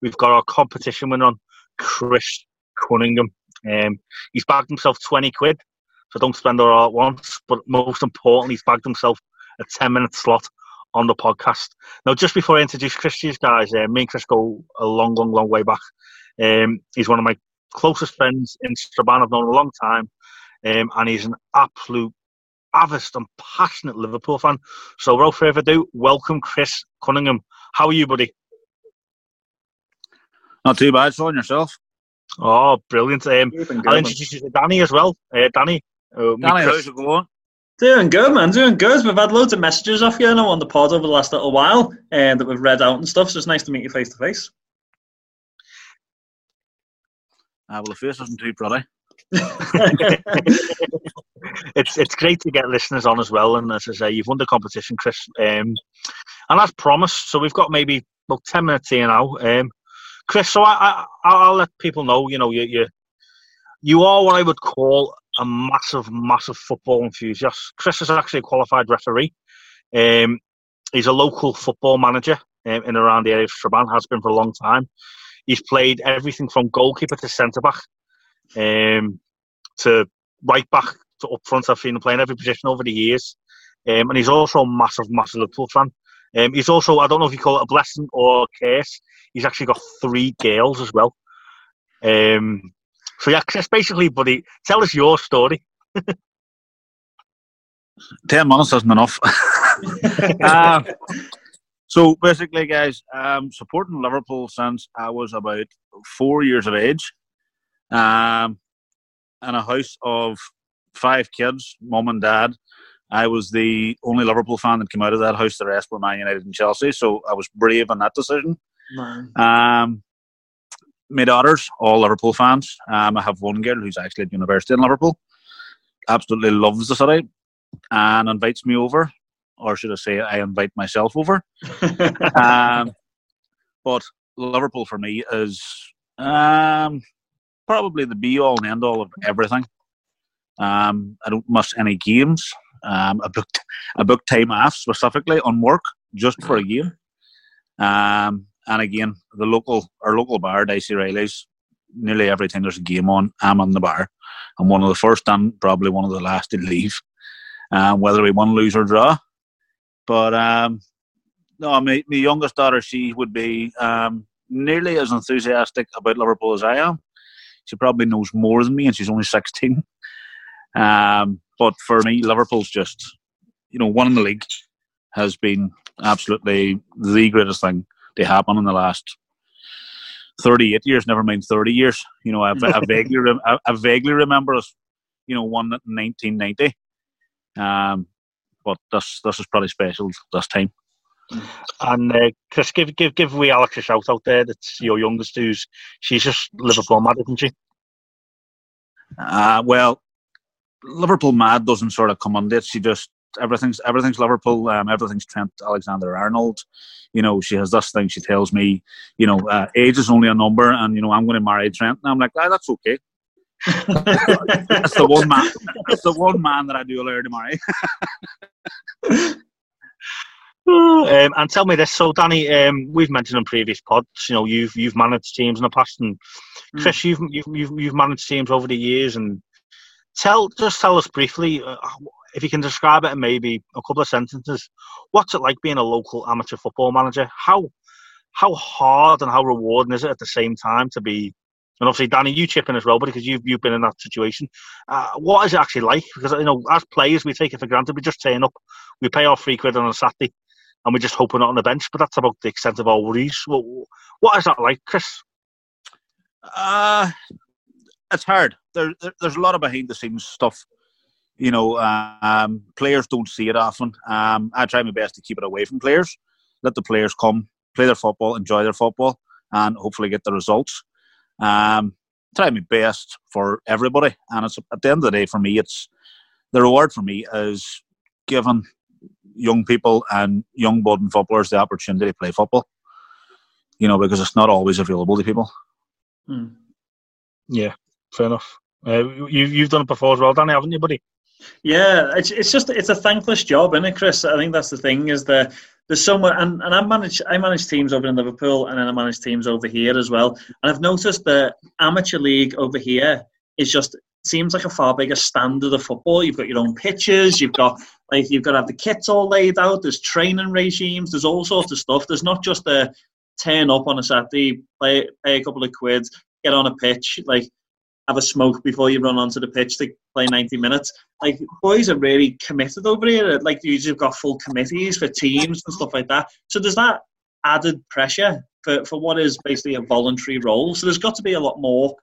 we've got our competition winner on, Chris Cunningham. Um, he's bagged himself 20 quid, so don't spend it all at once. But most importantly, he's bagged himself a 10 minute slot on the podcast. Now, just before I introduce Chris to you guys, uh, me and Chris go a long, long, long way back. Um, he's one of my closest friends in Strabane. I've known a long time, um, and he's an absolute avid and passionate Liverpool fan. So, without further ado, welcome Chris Cunningham. How are you, buddy? Not too bad, Sean. Yourself? Oh, brilliant. Um, I'll introduce you to Danny as well. Uh, Danny. Uh, Danny, how's it going? Doing good, man. Doing good. We've had loads of messages off you now on the pod over the last little while and uh, that we've read out and stuff. So it's nice to meet you face to face. Ah, well, the face isn't too pretty. it's it's great to get listeners on as well, and as I say, you've won the competition, Chris, um, and as promised. So we've got maybe about ten minutes here now, um, Chris. So I, I will let people know. You know, you you you are what I would call a massive, massive football enthusiast. Chris is actually a qualified referee. Um, he's a local football manager um, in around the area of Strabane, has been for a long time. He's played everything from goalkeeper to centre back, um, to right back to up front. I've seen him playing every position over the years, um, and he's also a massive, massive Liverpool fan. Um, he's also, I don't know if you call it a blessing or a curse. He's actually got three girls as well. Um, so yeah, Chris, basically, buddy, tell us your story. Ten minutes isn't enough. uh, so basically, guys, um, supporting Liverpool since I was about four years of age. Um, in a house of five kids, mum and dad. I was the only Liverpool fan that came out of that house. The rest were Man United and Chelsea. So I was brave in that decision. Um, my daughters, all Liverpool fans. Um, I have one girl who's actually at university in Liverpool. Absolutely loves the city and invites me over or should I say, I invite myself over. um, but Liverpool for me is um, probably the be all and end all of everything. Um, I don't miss any games. Um, I booked I booked time off specifically on work just for a game. Um, and again, the local our local bar, Dicey Riley's, nearly every time there's a game on, I'm on the bar. I'm one of the first and probably one of the last to leave. Um, whether we win, lose or draw, but um, no, my, my youngest daughter, she would be um, nearly as enthusiastic about Liverpool as I am. She probably knows more than me, and she's only 16. Um, but for me, Liverpool's just, you know, winning the league has been absolutely the greatest thing to happen in the last 38 years, never mind 30 years. You know, I, I vaguely, I, I, vaguely remember us, you know, won in 1990. Um, but this this is pretty special this time. And uh, Chris, give give give we Alex a shout out there. That's your youngest, who's she's just Liverpool mad, isn't she? Uh, well, Liverpool mad doesn't sort of come on it. She just everything's everything's Liverpool. Um, everything's Trent Alexander Arnold. You know, she has this thing. She tells me, you know, uh, age is only a number, and you know, I'm going to marry Trent. And I'm like, ah, that's okay that's the one man. That's the one man that I do allow to marry. um, and tell me this, so Danny, um, we've mentioned in previous pods, you know, you've you've managed teams in the past, and hmm. Chris, mm. you've, you've you've you've managed teams over the years, and tell just tell us briefly, uh, if you can describe it in maybe a couple of sentences, what's it like being a local amateur football manager? How how hard and how rewarding is it at the same time to be and obviously, Danny, you chip in as well, because you've you've been in that situation. Uh, what is it actually like? Because you know, as players, we take it for granted. We just turn up, we pay our free quid on a Saturday, and we just we're not on the bench. But that's about the extent of our worries. What, what is that like, Chris? Uh, it's hard. There, there, there's a lot of behind the scenes stuff. You know, um, players don't see it often. Um, I try my best to keep it away from players. Let the players come, play their football, enjoy their football, and hopefully get the results. Um, try my best for everybody, and it's at the end of the day for me, it's the reward for me is giving young people and young budding footballers the opportunity to play football. You know, because it's not always available to people. Hmm. Yeah, fair enough. Uh, you, you've done it before as well, Danny, haven't you, buddy? Yeah, it's, it's just it's a thankless job, isn't it, Chris? I think that's the thing is that there's somewhere, and, and I manage I manage teams over in Liverpool, and then I manage teams over here as well. And I've noticed the amateur league over here is just seems like a far bigger standard of football. You've got your own pitches, you've got like you've got to have the kits all laid out. There's training regimes, there's all sorts of stuff. There's not just a turn up on a Saturday, play pay a couple of quids, get on a pitch, like have a smoke before you run onto the pitch to play 90 minutes. Like boys are really committed over here. Uh, like you've got full committees for teams and stuff like that. So there's that added pressure for, for what is basically a voluntary role. So there's got to be a lot more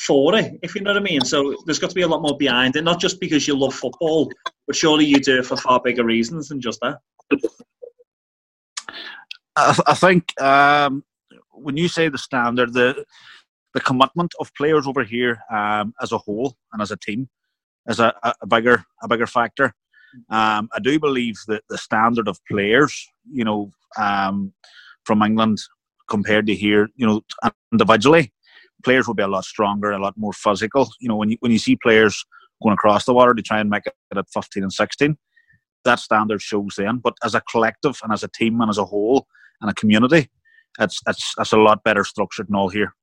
for it, if you know what I mean. So there's got to be a lot more behind it, not just because you love football, but surely you do it for far bigger reasons than just that. I, I think um, when you say the standard, the the commitment of players over here um, as a whole and as a team is a, a bigger a bigger factor. Um, I do believe that the standard of players, you know, um, from England compared to here, you know, individually, players will be a lot stronger, a lot more physical. You know, when you when you see players going across the water to try and make it at 15 and 16, that standard shows then. But as a collective and as a team and as a whole and a community, it's it's it's a lot better structured than all here.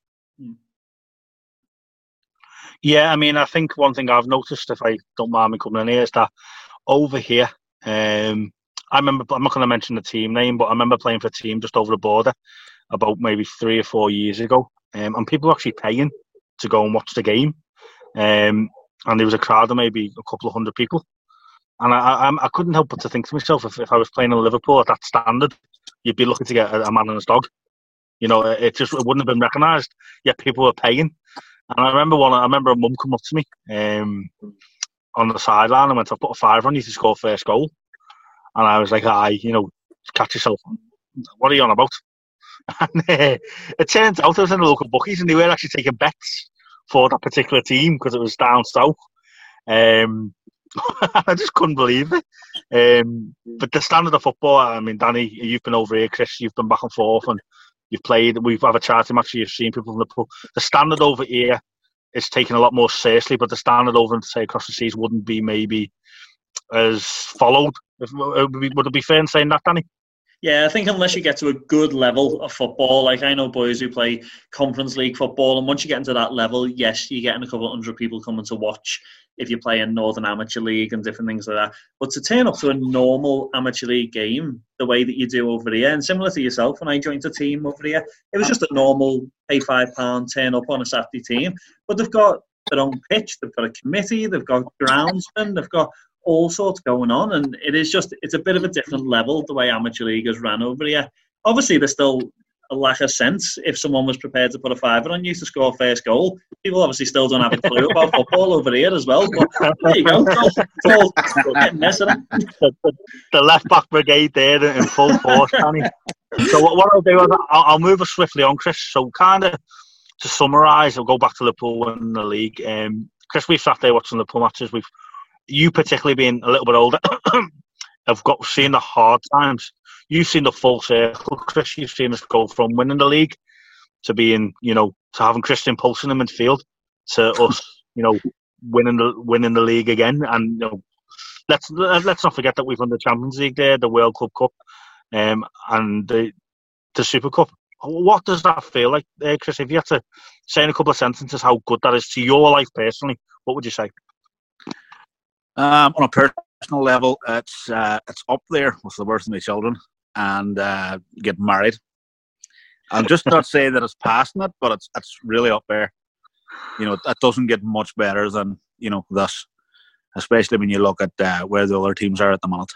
Yeah, I mean, I think one thing I've noticed, if I don't mind me coming in here, is that over here, um, I remember, I'm not going to mention the team name, but I remember playing for a team just over the border about maybe three or four years ago. Um, and people were actually paying to go and watch the game. Um, and there was a crowd of maybe a couple of hundred people. And I, I, I couldn't help but to think to myself, if, if I was playing in Liverpool at that standard, you'd be lucky to get a, a man and his dog. You know, it just it wouldn't have been recognised. Yet people were paying. And I remember one. I remember a mum come up to me um, on the sideline and went, "I've put a five on you to score first goal." And I was like, "I, you know, catch yourself. What are you on about?" And uh, it turns out I was in the local bookies and they were actually taking bets for that particular team because it was down south. Um, I just couldn't believe it. Um, but the standard of football, I mean, Danny, you've been over here, Chris, you've been back and forth, and you've played. We've had a chat match. You've seen people from the pool. The standard over here is taken a lot more seriously, but the standard over, say, across the seas wouldn't be maybe as followed. Would it be fair in saying that, Danny? Yeah, I think unless you get to a good level of football, like I know boys who play Conference League football, and once you get into that level, yes, you're getting a couple of hundred people coming to watch if you play in Northern Amateur League and different things like that. But to turn up to a normal Amateur League game the way that you do over here, and similar to yourself, when I joined a team over here, it was just a normal pay five pound turn up on a Saturday team. But they've got their own pitch, they've got a committee, they've got groundsmen, they've got all sorts going on, and it is just it's a bit of a different level the way amateur league is ran over here. Obviously, there's still a lack of sense if someone was prepared to put a fiver on you to score first goal. People obviously still don't have a clue about football over here as well. But there you go. the, the left back brigade there in full force, Danny. So what, what I'll do is I'll, I'll move us swiftly on, Chris. So kind of to summarise, I'll go back to Liverpool in the league. Um, Chris, we've sat there watching the Liverpool matches. We've you particularly being a little bit older have got seen the hard times. You've seen the full circle, Chris. You've seen us go from winning the league to being, you know, to having Christian Poulsen in the midfield to us, you know, winning the winning the league again. And you know, let's let's not forget that we've won the Champions League there, the World Club Cup, um, and the the Super Cup. What does that feel like, uh, Chris? If you had to say in a couple of sentences how good that is to your life personally, what would you say? Um, on a personal level, it's uh, it's up there with the birth of my children and uh, get married. I'm just not saying that it's passing it, but it's it's really up there. You know, it doesn't get much better than you know this, especially when you look at uh, where the other teams are at the moment.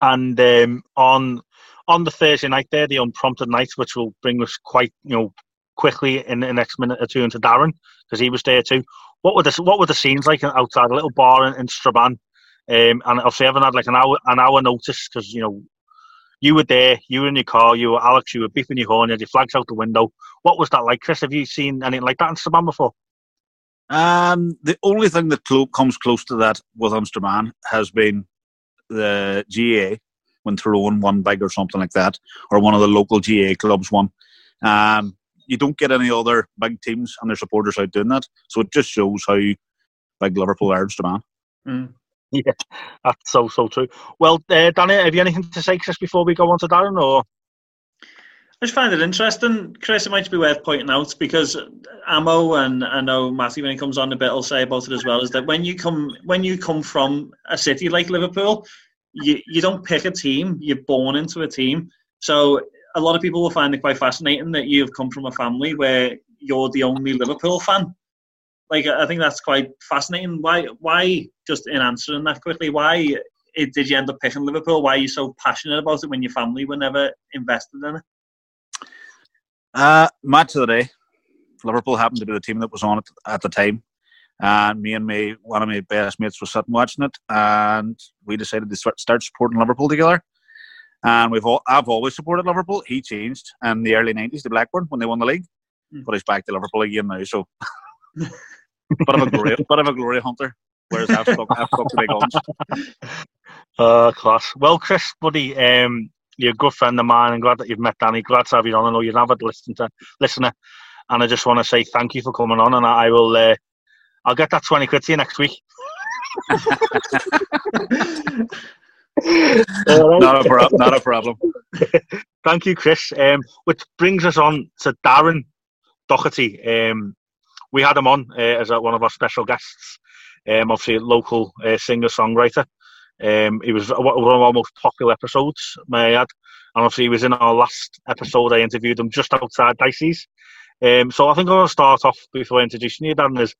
And um, on on the Thursday night there, the unprompted night, which will bring us quite you know quickly in the next minute or two into Darren because he was there too. What were the what were the scenes like outside a little bar in, in Strabane? Um, and obviously, everyone had like an hour an hour notice because you know you were there, you were in your car, you were Alex, you were beeping your horn, you had your flags out the window. What was that like, Chris? Have you seen anything like that in Strabane before? Um, the only thing that clo- comes close to that with Amsterdam has been the GAA when Tyrone won big or something like that, or one of the local GAA clubs won. Um, you don't get any other big teams and their supporters out doing that. So it just shows how big Liverpool are to man. Mm. Yeah, that's so so true. Well, uh, Danny, have you anything to say Chris before we go on to Darren, or? I just find it interesting, Chris. It might be worth pointing out because Amo and I know Matthew when he comes on a bit will say about it as well. Is that when you come when you come from a city like Liverpool, you you don't pick a team. You're born into a team. So a lot of people will find it quite fascinating that you've come from a family where you're the only Liverpool fan. Like I think that's quite fascinating. Why why just in answering that quickly? Why it, did you end up picking Liverpool? Why are you so passionate about it when your family were never invested in it? Uh, match of the day. Liverpool happened to be the team that was on it at the time. And me and me, one of my best mates was sitting watching it, and we decided to start supporting Liverpool together. And we've all, I've always supported Liverpool. He changed in the early '90s to Blackburn when they won the league, Mm. but he's back to Liverpool again now. So, bit of a glory, bit of a glory hunter. Whereas I've stuck, I've stuck to big guns. Uh, class. Well, Chris, buddy, um, you're a good friend of mine, and glad that you've met Danny. Glad to have you on. I know you're an avid listener, listener, and I just want to say thank you for coming on. And I will, uh, I'll get that twenty quid to you next week. Not a pro- not a problem. Thank you, Chris. Um, which brings us on to Darren Dougherty. Um, we had him on uh, as one of our special guests. Um, obviously, a local uh, singer songwriter. Um, he was one of our most popular episodes, may I add. And obviously, he was in our last episode. I interviewed him just outside Dicey's. Um, so I think I'm going to start off before introducing you, Dan. Is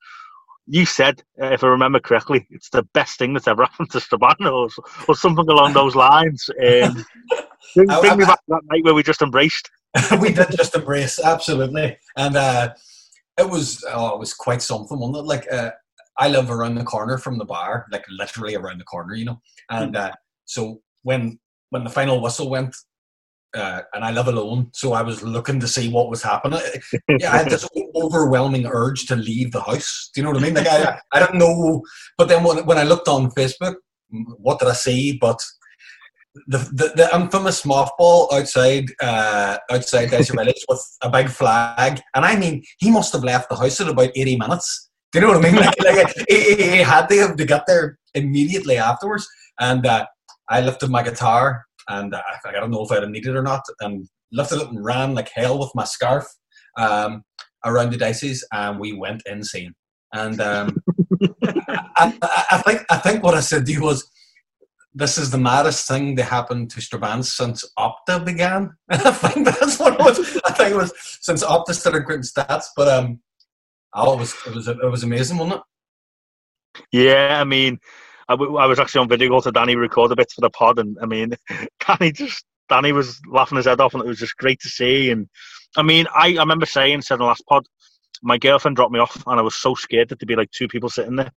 you said, uh, if I remember correctly, it's the best thing that's ever happened to Strabane or, or something along those lines. Um, bring, bring me back to that night where we just embraced. we did just embrace absolutely, and uh, it was oh, it was quite something, wasn't it? Like uh, I live around the corner from the bar, like literally around the corner, you know. And uh, so when when the final whistle went, uh, and I live alone, so I was looking to see what was happening. Yeah, I had this overwhelming urge to leave the house. Do you know what I mean? Like I, I don't know, but then when when I looked on Facebook, what did I see? But the, the, the infamous mothball outside uh, outside Dicey Village with a big flag, and I mean, he must have left the house in about eighty minutes. Do you know what I mean? Like, like he, he- he had to have to get there immediately afterwards, and uh, I lifted my guitar, and uh, I don't know if I'd have needed it or not, and lifted it and ran like hell with my scarf um, around the Dicey's, and we went insane. And um, I, I, I think I think what I said to you was this is the maddest thing that happened to Strabane since Opta began. I think that's what it was. I think it was since Opta started creating stats. But um, oh, it was it was it was amazing, wasn't it? Yeah, I mean, I, w- I was actually on video call to Danny record a bit for the pod, and I mean, Danny just Danny was laughing his head off, and it was just great to see. And I mean, I, I remember saying, said in the last pod, my girlfriend dropped me off, and I was so scared that there'd be like two people sitting there.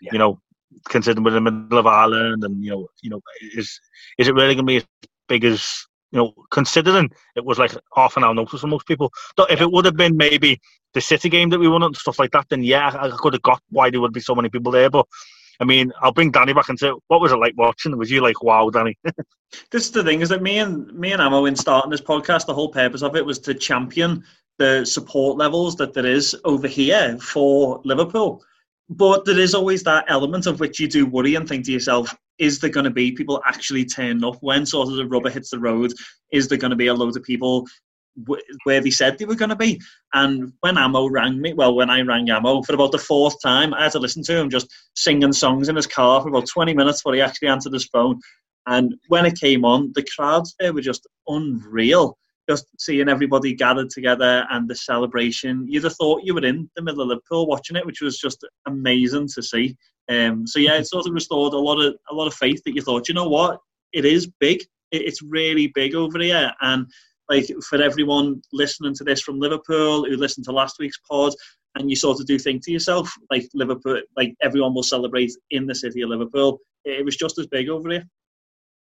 Yeah. You know, considering we're in the middle of Ireland, and you know, you know, is is it really going to be as big as you know? Considering it was like half an hour notice for most people. But if it would have been maybe the City game that we won and stuff like that, then yeah, I could have got why there would be so many people there. But I mean, I'll bring Danny back and say, what was it like watching? Was you like, wow, Danny? This is the thing is that me and me and Amo in starting this podcast, the whole purpose of it was to champion the support levels that there is over here for Liverpool. But there is always that element of which you do worry and think to yourself, is there going to be people actually turning up when sort of the rubber hits the road? Is there going to be a load of people where they said they were going to be? And when Amo rang me, well, when I rang Amo for about the fourth time, I had to listen to him just singing songs in his car for about 20 minutes before he actually answered his phone. And when it came on, the crowds there were just unreal. Just seeing everybody gathered together and the celebration. You'd have thought you were in the middle of Liverpool watching it, which was just amazing to see. Um, so yeah, it sort of restored a lot of a lot of faith that you thought, you know what, it is big. It, it's really big over here. And like for everyone listening to this from Liverpool who listened to last week's pod, and you sort of do think to yourself, like Liverpool, like everyone will celebrate in the city of Liverpool. It was just as big over here.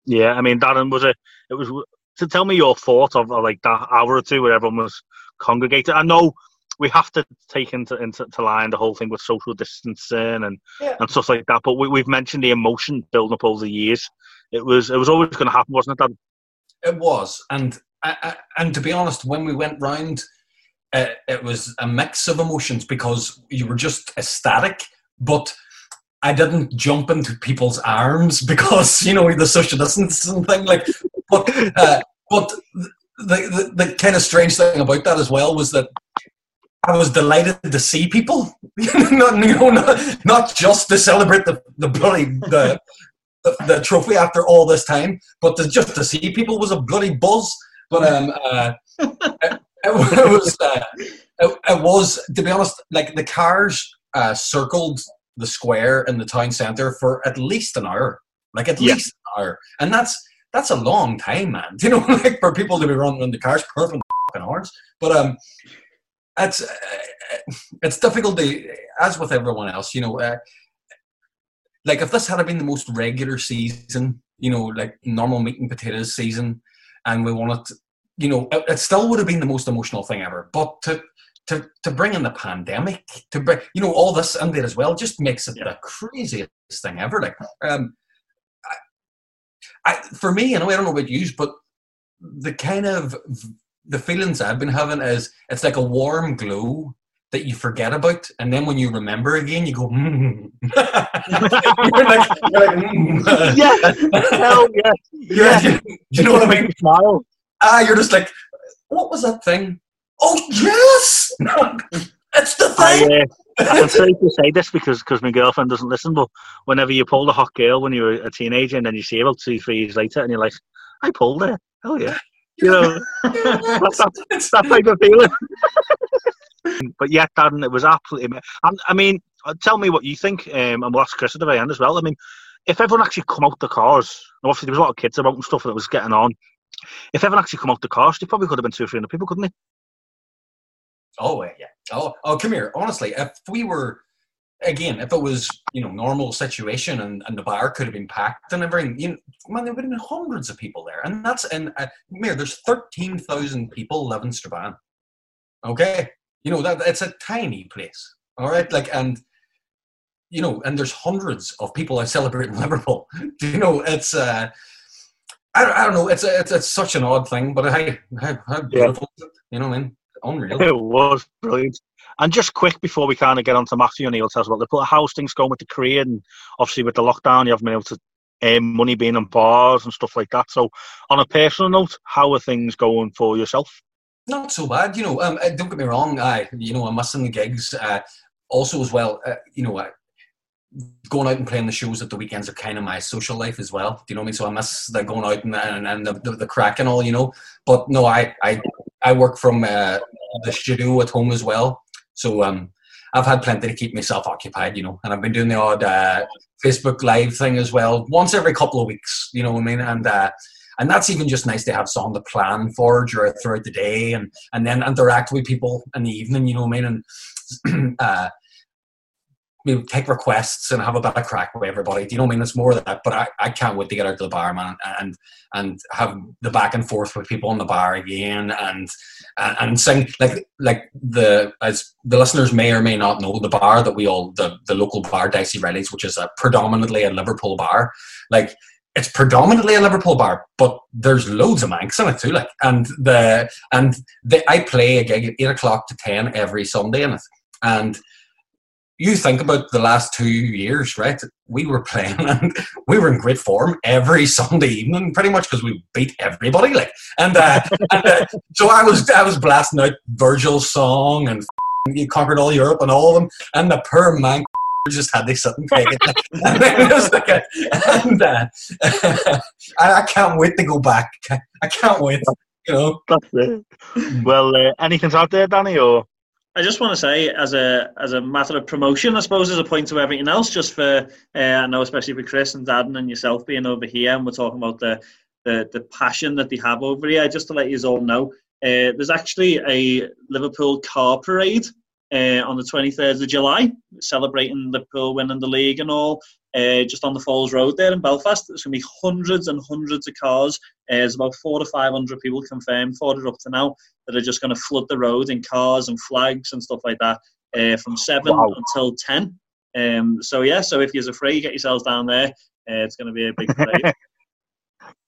Yeah, I mean, Darren was a. It was to tell me your thought of, uh, like that hour or two where everyone was congregated. I know we have to take into into to line the whole thing with social distancing and Yeah. and stuff like that. But we, we've mentioned the emotion building up over the years. It was it was always going to happen, wasn't it? Darren? It was, and I, and to be honest, when we went round, it, it was a mix of emotions because you were just ecstatic, but I didn't jump into people's arms because you know the social distancing thing. Like, but uh, but the, the the kind of strange thing about that as well was that I was delighted to see people, not you know not, not just to celebrate the the bloody the, the, the trophy after all this time, but to, just to see people was a bloody buzz. But um, uh, it, it was uh, it, it was to be honest, like the cars uh, circled the square in the town centre for at least an hour, like at Yeah. least an hour, and that's that's a long time, man. You know, like for people to be running in the cars for fucking hours. But um, it's uh, it's difficult to, as with everyone else, you know. Uh, like if this had been the most regular season, you know, like normal meat and potatoes season, and we wanted, you know, it, it still would have been the most emotional thing ever. But to to to bring in the pandemic, to bring, you know, all this in there as well, just makes it the craziest thing ever. Like, um, I, I for me, and I don't know about you, but the kind of the feelings I've been having is it's like a warm glow that you forget about, and then when you remember again, you go, mm. you're like, you're like, mm. Yeah, hell yeah. Yeah. Do you know what I mean? Smile. Ah, you're just like, what was that thing? Oh yes, it's the I, thing. uh, I'm sorry to say this because because my girlfriend doesn't listen, but whenever you pulled a hot girl when you were a teenager and then you see her about two, three years later and you're like, I pulled her. Hell yeah. You know, that's, that's, that type of feeling. but yeah, Darren, it was absolutely. I mean, uh, tell me what you think, um, and we'll ask Chris at the very end as well. I mean, if everyone actually come out the cars, obviously there was a lot of kids about and stuff that was getting on. If everyone actually come out the cars, they probably could have been two or three hundred people, couldn't they? Oh yeah. Oh, oh, come here. Honestly, if we were again, if it was you know normal situation and, and the bar could have been packed and everything, you know, man, there would have been hundreds of people there, and that's and uh, Mir, there's thirteen thousand people live in Strabane. Okay, you know that it's a tiny place. All right, like and you know, and there's hundreds of people I celebrate in Liverpool. you know, it's uh, I don't, I don't know, it's a, it's it's such an odd thing, but hey, how, how beautiful, is it? you know, what I mean, unreal. It was brilliant. And just quick before we kind of get on to Matthew and he'll tell us about Liverpool, how's things going with the career and obviously with the lockdown, you haven't been able to earn money being in bars and stuff like that. So, on a personal note, how are things going for yourself? Not so bad, you know. Um, uh, don't get me wrong. I, you know, I'm missing the gigs. Uh, also, as well, uh, you know, uh, going out and playing the shows at the weekends are kind of my social life as well. Do you know what I mean? So I miss the going out and and, and the, the, the crack and all, you know. But no, I I, I work from uh, the studio at home as well. So um, I've had plenty to keep myself occupied, you know. And I've been doing the odd uh, Facebook Live thing as well, once every couple of weeks. You know what I mean? And uh, and that's even just nice to have something to plan for throughout the day, and and then interact with people in the evening. You know what I mean? And uh, we would take requests and have a bit of crack with everybody. Do you know what I mean? It's more of that. But I, I can't wait to get out to the bar, man, and and have the back and forth with people in the bar again, and and, and sing like like the as the listeners may or may not know the bar that we all the the local bar Dicey Riley's, which is a predominantly a Liverpool bar, like. It's predominantly a Liverpool bar, but there's loads of Mancs in it too. Like, and the and the, I play a gig at eight o'clock to ten every Sunday in it, and you think about the last two years, right? We were playing and we were in great form every Sunday evening, pretty much because we beat everybody. Like, and, uh, and uh, so I was I was blasting out Virgil's song and you conquered all Europe and all of them, and the poor man just had to sit and take it. and it was like a, and, uh, I, I can't wait to go back. I can't wait. You know, That's it. Well, uh, anything's out there, Danny, or I just want to say, as a as a matter of promotion, I suppose, as a point to everything else, just for uh, I know, especially for Chris and Darren and yourself being over here, and we're talking about the the, the passion that they have over here. Just to let you all know, uh, there's actually a Liverpool car parade uh, on the 23rd of July, celebrating Liverpool winning the league and all. Uh, just on the Falls Road there in Belfast, there's going to be hundreds and hundreds of cars. Uh, there's about four to five hundred people confirmed for it up to now that are just going to flood the road in cars and flags and stuff like that uh, from seven Wow. until ten. Um, so yeah, so if you're afraid, get yourselves down there. Uh, it's going to be a big parade.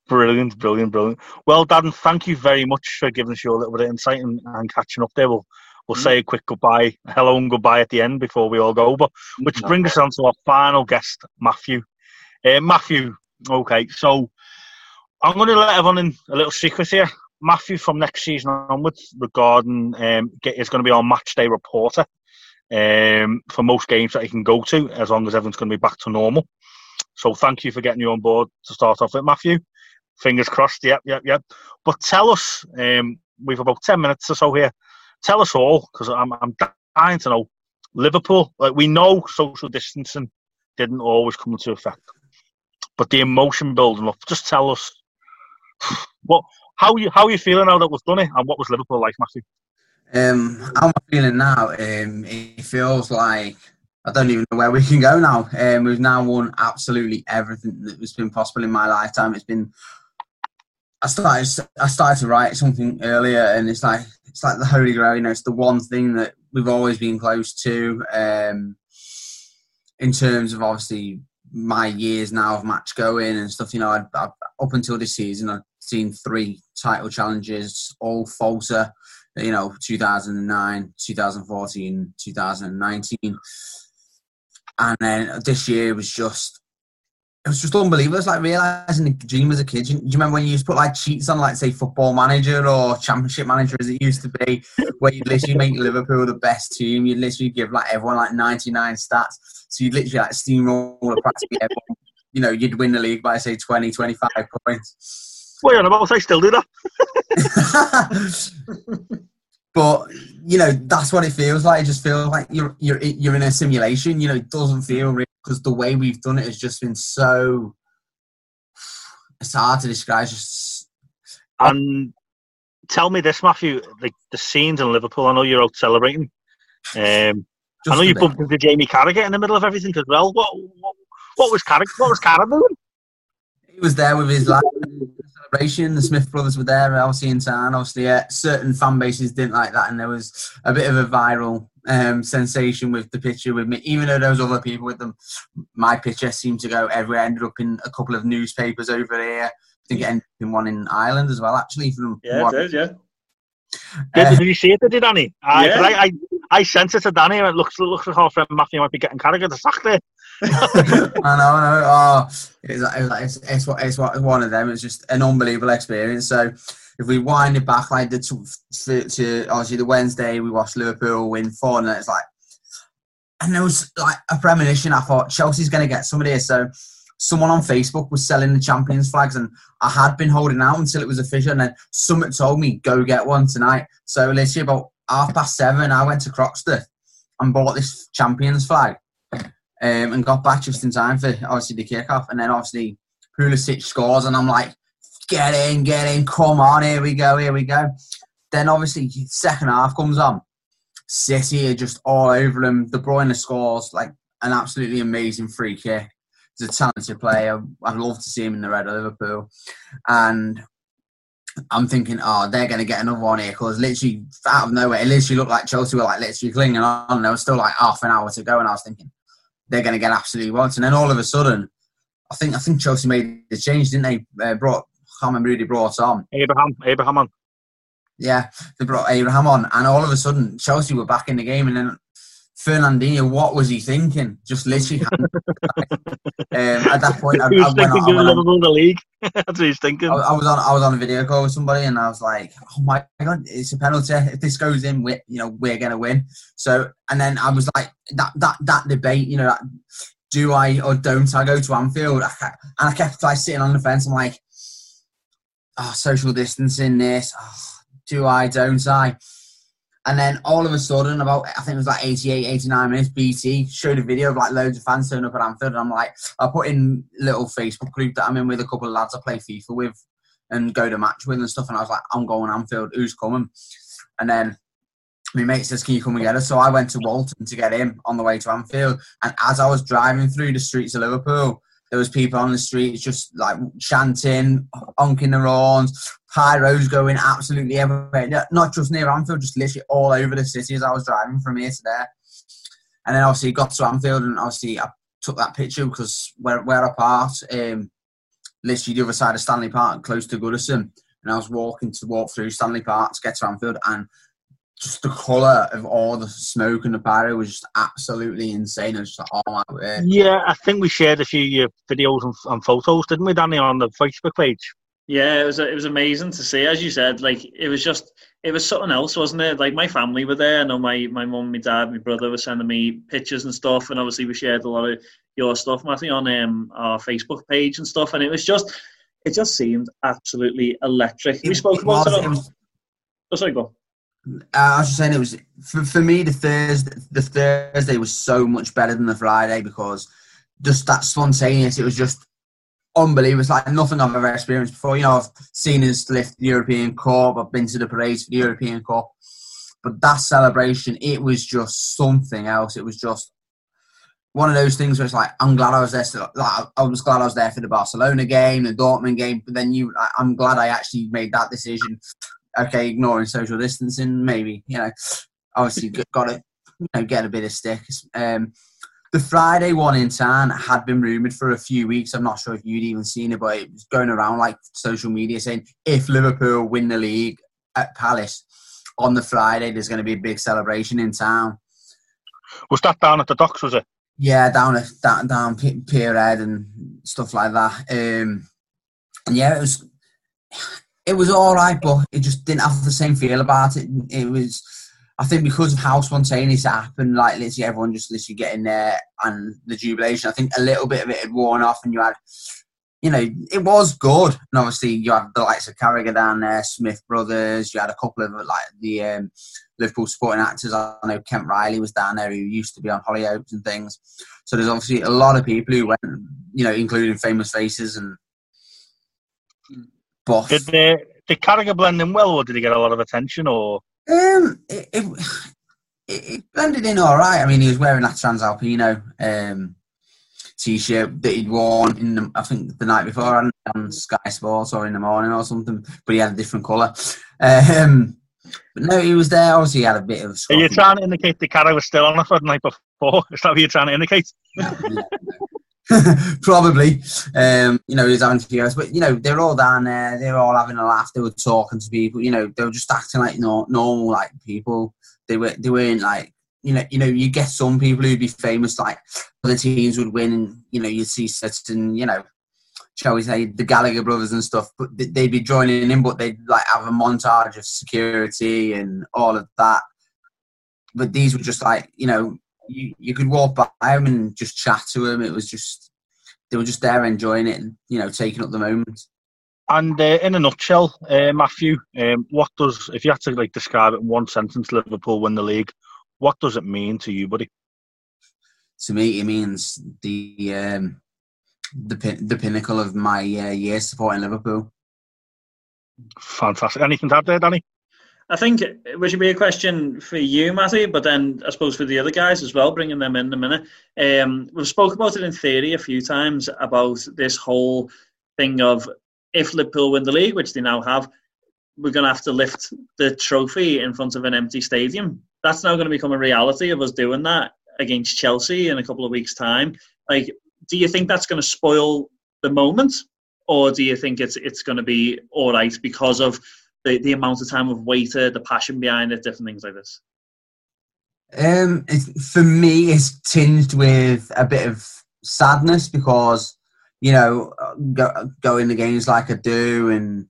Brilliant, brilliant, brilliant. Well, Dan, thank you very much for giving us your little bit of insight and, and catching up there. We'll, we'll say a quick goodbye, hello and goodbye at the end before we all go. But which brings us on to our final guest, Matthew. Uh, Matthew, okay, so I'm going to let everyone in a little secret here. Matthew from next season onwards, regarding um, get, is going to be our match day reporter um, for most games that he can go to, as long as everyone's going to be back to normal. So thank you for getting you on board to start off with, Matthew. Fingers crossed. Yep, yep, yep. But tell us, um, we've about ten minutes or so here. Tell us all, because I'm, I'm dying to know. Liverpool, like we know, social distancing didn't always come into effect, but the emotion building up. Just tell us what how you how are you feeling now that we've done it, and what was Liverpool like, Matthew? Um, how am I feeling now? Um, it feels like I don't even know where we can go now. Um, we've now won absolutely everything that has been possible in my lifetime. It's been. I started. I started to write something earlier, and it's like it's like the holy grail. You know, it's the one thing that we've always been close to. Um, in terms of obviously my years now of match going and stuff, you know, I, I, up until this season, I've seen three title challenges, all falter. You know, 2009, 2014, 2019 and then this year was just it was just unbelievable. It's like realizing the dream as a kid. Do you, do you, remember when you used to put like cheats on, like say Football Manager or Championship Manager, as it used to be, where you'd literally make Liverpool the best team. You'd literally give like everyone like 99 stats. So you'd literally like steamroll practically everyone. You know, you'd win the league by say 20, 25 points. Wait on about, I still do that. but you know that's what it feels like. It just feels like you're you're you're in a simulation. You know, it doesn't feel real because the way we've done it has just been so. It's hard to describe. Just and tell me this, Matthew. The the scenes in Liverpool. I know you're out celebrating. Um, I know you bumped into Jamie Carragher in the middle of everything as well. What what, what was Carragher? What was Carragher doing? He was there with his lad celebration. The Smith brothers were there, obviously in town. Obviously, uh, certain fan bases didn't like that, and there was a bit of a viral um, sensation with the picture with me. Even though there was other people with them, my picture seemed to go everywhere. Ended up in a couple of newspapers over here. I think it ended in one in Ireland as well, actually. From yeah, it did, yeah. Did, uh, did you see it, did you, Danny? I, yeah. I, I, I sent it to Danny and it looks, looks like our friend Matthew might be getting Carragher to sack there. I know, I know. Oh, it's, it's, it's, it's, it's one of them. It's just an unbelievable experience. So if we wind it back like the to, to obviously the Wednesday, we watched Liverpool win four, and it's like, and there was like a premonition. I thought Chelsea's going to get somebody. So someone on Facebook was selling the champions flags, and I had been holding out until it was official. And then someone told me go get one tonight. So literally about half past seven, I went to Croxteth and bought this champions flag um, and got back just in time for obviously the kickoff. And then obviously Pulisic scores, and I'm like, get in, get in, come on, here we go, here we go. Then obviously second half comes on. City are just all over him. De Bruyne scores like an absolutely amazing free kick. He's a talented player. I'd love to see him in the red of Liverpool. And I'm thinking, oh, they're going to get another one here because literally out of nowhere, it literally looked like Chelsea were like literally clinging on. There was still like half an hour to go, and I was thinking, they're going to get absolutely once. And then all of a sudden, I think I think Chelsea made the change, didn't they? Uh, brought Remember who they brought on. Abraham, Abraham on. Yeah, they brought Abraham on, and all of a sudden Chelsea were back in the game, and then Fernandinho, what was he thinking? Just literally. um, at that point, I, he was I thinking on, I on, the league. That's what he's thinking. I, I, was on. I was on a video call with somebody, and I was like, "Oh my god, it's a penalty! If this goes in, we you know we're gonna win." So, and then I was like, that that that debate, you know, that, do I or don't I go to Anfield? I, and I kept like sitting on the fence. I'm like, oh, social distancing, this. Oh, do I? Don't I? And then all of a sudden, about I think it was like 88, 89 minutes, BT showed a video of like loads of fans turning up at Anfield. And I'm like, I put in little Facebook group that I'm in with a couple of lads I play FIFA with and go to match with and stuff. And I was like, I'm going Anfield, who's coming? And then my mate says, Can you come and get us? So I went to Walton to get him on the way to Anfield. And as I was driving through the streets of Liverpool, there was people on the streets just like chanting, honking their horns, pyros going absolutely everywhere. Not just near Anfield, just literally all over the city as I was driving from here to there. And then obviously got to Anfield and obviously I took that picture because I parked, um, literally the other side of Stanley Park, close to Goodison. And I was walking to walk through Stanley Park to get to Anfield and just the colour of all the smoke and the pyro was just absolutely insane. It was just like, oh my word. Yeah, I think we shared a few uh, videos and, and photos, didn't we, Danny, on the Facebook page? Yeah, it was it was amazing to see. As you said, like it was just it was something else, wasn't it? Like my family were there. I know my my mum, my dad, my brother were sending me pictures and stuff, and obviously we shared a lot of your stuff, Matthew, on um, our Facebook page and stuff. And it was just it just seemed absolutely electric. We spoke about it. On, oh, sorry, go. Uh, I was just saying it was for, for me the Thursday the Thursday was so much better than the Friday because just that spontaneous. It was just unbelievable. It's like nothing I've ever experienced before. You know, I've seen us lift the European Cup. I've been to the parades for the European Cup, but that celebration, it was just something else. It was just one of those things where it's like I'm glad I was there. Still, like, I was glad I was there for the Barcelona game, the Dortmund game. But then you, I'm glad I actually made that decision. Okay, ignoring social distancing, maybe you know, obviously got to you know get a bit of stick. Um, the Friday one in town had been rumoured for a few weeks. I'm not sure if you'd even seen it, but it was going around like social media saying if Liverpool win the league at Palace on the Friday, there's going to be a big celebration in town. Was that down at the docks? Was it? Yeah, down at down, down Pierhead and stuff like that. Um, and yeah, it was it was all right, but it just didn't have the same feel about it. It was I think because of how spontaneous it happened, like literally everyone just literally getting there and the jubilation, I think a little bit of it had worn off and you had, you know, it was good. And obviously you had the likes of Carragher down there, Smith Brothers, you had a couple of like the um, Liverpool supporting actors. I know Kent Riley was down there who used to be on Hollyoaks and things. So there's obviously a lot of people who went, you know, including famous faces and But Did, they, did Carragher blend in well or did he get a lot of attention or? Um, it, it, it, blended in all right. I mean, he was wearing that Transalpino um, t-shirt that he'd worn in the, I think the night before on, on Sky Sports or in the morning or something, but he had a different colour. Um, but no, he was there. Obviously, he had a bit of. Are you trying to indicate the car was still on the night before? Is that what you're trying to indicate? Probably. Um, you know, he was having a few hours, but you know, they're all down there. They're all having a laugh. They were talking to people. You know, they were just acting like no, normal, like people. They were. They weren't like. You know, you know, you get some people who'd be famous, like other teams would win, and you know, you'd see certain, you know, shall we say, the Gallagher brothers and stuff. But they'd be joining in, but they'd like have a montage of security and all of that. But these were just like, you know, you, you could walk by them and just chat to them. It was just they were just there enjoying it and you know taking up the moment. And uh, in a nutshell, uh, Matthew, um, what does if you had to like describe it in one sentence, Liverpool win the league? What does it mean to you, buddy? To me, it means the um, the the pinnacle of my uh, year supporting Liverpool. Fantastic. Anything to add there, Danny? I think it should be a question for you, Matty, but then I suppose for the other guys as well, bringing them in, a minute. Um, we've spoke about it in theory a few times about this whole thing of if Liverpool win the league, which they now have, we're going to have to lift the trophy in front of an empty stadium. That's now going to become a reality of us doing that against Chelsea in a couple of weeks' time. Like, do you think that's going to spoil the moment, or do you think it's it's going to be all right because of the, the amount of time we've waited, the passion behind it, different things like this? Um, for me, it's tinged with a bit of sadness because you know, go, going the games like I do and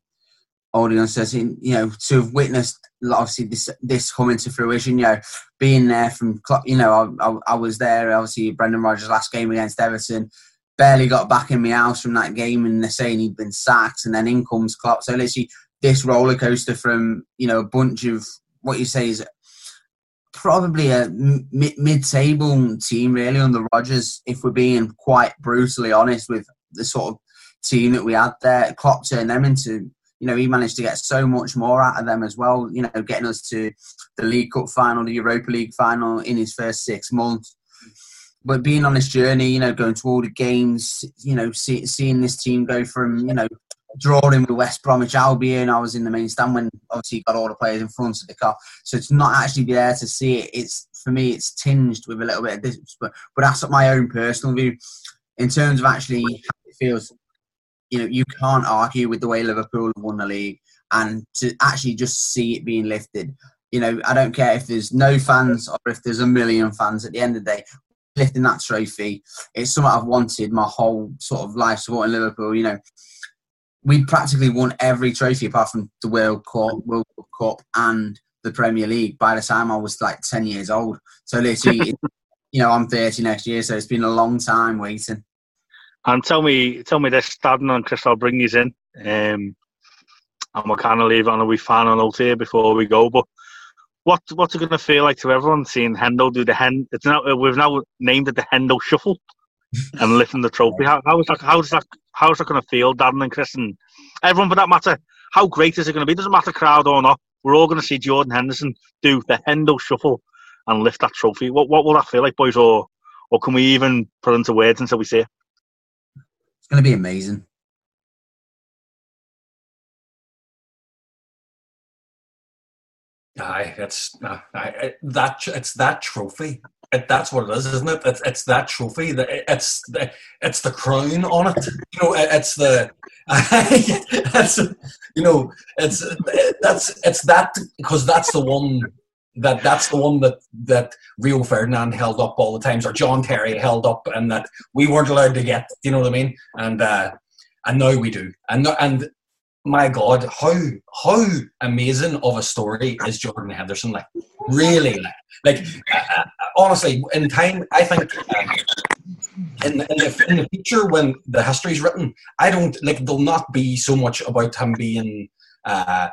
all the uncertainty, you know, to have witnessed obviously this this coming to fruition, you know, being there from, you know, I, I, I was there obviously Brendan Rodgers' last game against Everton, barely got back in my house from that game, and they're saying he'd been sacked, and then in comes Klopp. So literally this roller coaster from you know a bunch of what you say is probably a mid-table team really under Rodgers. If we're being quite brutally honest with the sort of team that we had there, Klopp turned them into. You know, he managed to get so much more out of them as well. You know, getting us to the League Cup final, the Europa League final in his first six months. But being on this journey, you know, going to all the games, you know, see, seeing this team go from, you know, drawing with West Bromwich Albion. I was in the main stand when obviously got all the players in front of the Kop. So to not actually there to see it, it's for me, it's tinged with a little bit of this. But, but that's my own personal view. In terms of actually how it feels, you know, you can't argue with the way Liverpool won the league. And to actually just see it being lifted, you know, I don't care if there's no fans or if there's a million fans. At the end of the day, lifting that trophy, it's something I've wanted my whole sort of life supporting Liverpool. You know, we practically won every trophy apart from the World Cup, World Cup, and the Premier League by the time I was like ten years old. So literally, you know, I'm 30 next year, so it's been a long time waiting. And tell me, tell me this, and Chris, I'll bring you in. Um, and we'll kind of leave on a wee final note here before we go. But what what's it going to feel like to everyone seeing Hendo do the Hen? It's now we've now named it the Hendo Shuffle and lifting the trophy. How, how is that? How is that? How is that going to feel, Darren and Chris and everyone for that matter? How great is it going to be? Doesn't matter crowd or not. We're all going to see Jordan Henderson do the Hendo Shuffle and lift that trophy. What what will that feel like, boys? Or or can we even put into words until we see it? It's going to be amazing. Aye, that's uh, I, that. It's that trophy. It, that's what it is, isn't it? It's, it's that trophy. That it's the, it's the crown on it. You know, it, it's the. that's you know, it's that's it's that because that's the one that that's the one that that Rio Ferdinand held up all the times, or John Terry held up, and that we weren't allowed to get. You know what I mean? And uh, and now we do. And and my God, how how amazing of a story is Jordan Henderson? Like, really, like, uh, honestly, in time, I think uh, in, in, the, in the future when the history is written, I don't like. There'll not be so much about him being uh,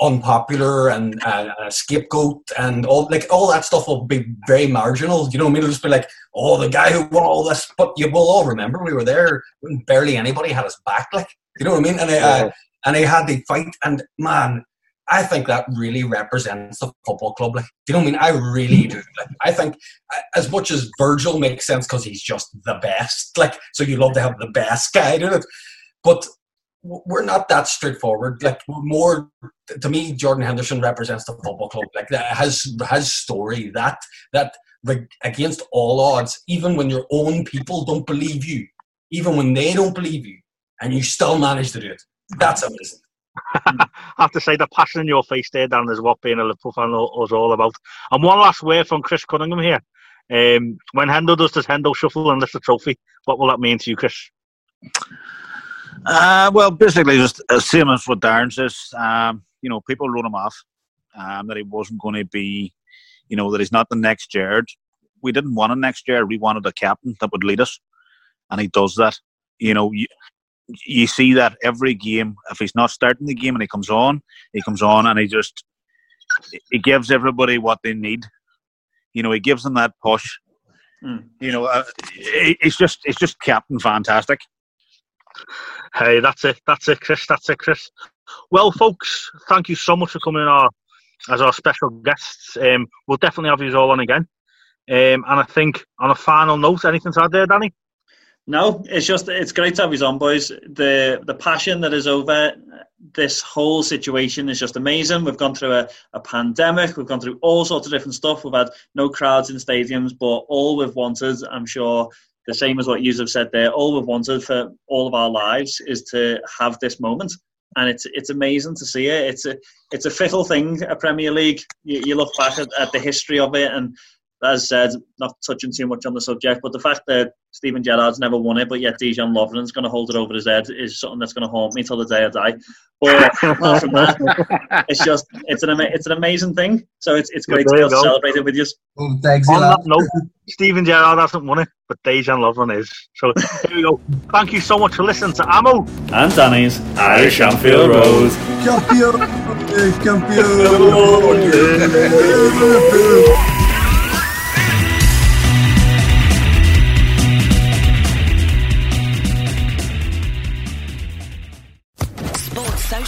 unpopular and uh, a scapegoat and all like all that stuff will be very marginal. You know, I mean, it'll just be like, oh, the guy who won all this. But you will all remember we were there when barely anybody had us back. Like, you know what I mean? And uh, and they had the fight, and man, I think that really represents the football club. Like, do you know what I mean? I really do. Like, I think uh, as much as Virgil makes sense because he's just the best. Like, so you love to have the best guy do it, but we're not that straightforward. Like, more to me, Jordan Henderson represents the football club. Like, that has has story that that like, against all odds, even when your own people don't believe you, even when they don't believe you, and you still manage to do it. That's amazing. I have to say the passion in your face there, Dan, is what being a Liverpool fan is all about. And one last word from Chris Cunningham here. Um, when Hendo does this Hendo shuffle and lifts the trophy, what will that mean to you, Chris? Uh, well, basically, just the same as what Darren says. Um, you know, people wrote him off um, that he wasn't going to be, you know, that he's not the next Gerrard. We didn't want a next Gerrard. We wanted a captain that would lead us, and he does that. You know, you, you see that every game. If he's not starting the game and he comes on, he comes on and he just he gives everybody what they need. You know, he gives them that push. Mm. You know, uh, it's just it's just captain fantastic. Hey, that's it. That's it, Chris. That's it, Chris. Well, folks, thank you so much for coming our, as our special guests. Um, we'll definitely have you all on again. Um, and I think on a final note, anything to add there, Danny? No, it's just it's great to have his on, boys. The the passion that is over this whole situation is just amazing. We've gone through a, a pandemic, we've gone through all sorts of different stuff. We've had no crowds in stadiums, but all we've wanted, I'm sure, the same as what you have said there, all we've wanted for all of our lives is to have this moment. And it's it's amazing to see it. It's a it's a fickle thing, a Premier League. You, you look back at, at the history of it and as said, not touching too much on the subject, but the fact that Steven Gerrard's never won it, but yet Dejan Lovren's going to hold it over his head is something that's going to haunt me till the day I die. But apart from that, it's just it's an it's an amazing thing. So it's it's great to be able to celebrate it with you. Well, thanks on that note, Steven Gerrard hasn't won it, but Dejan Lovren is. So here we go. Thank you so much for listening to Amo and Danny's Irish Anfield Road. Champion,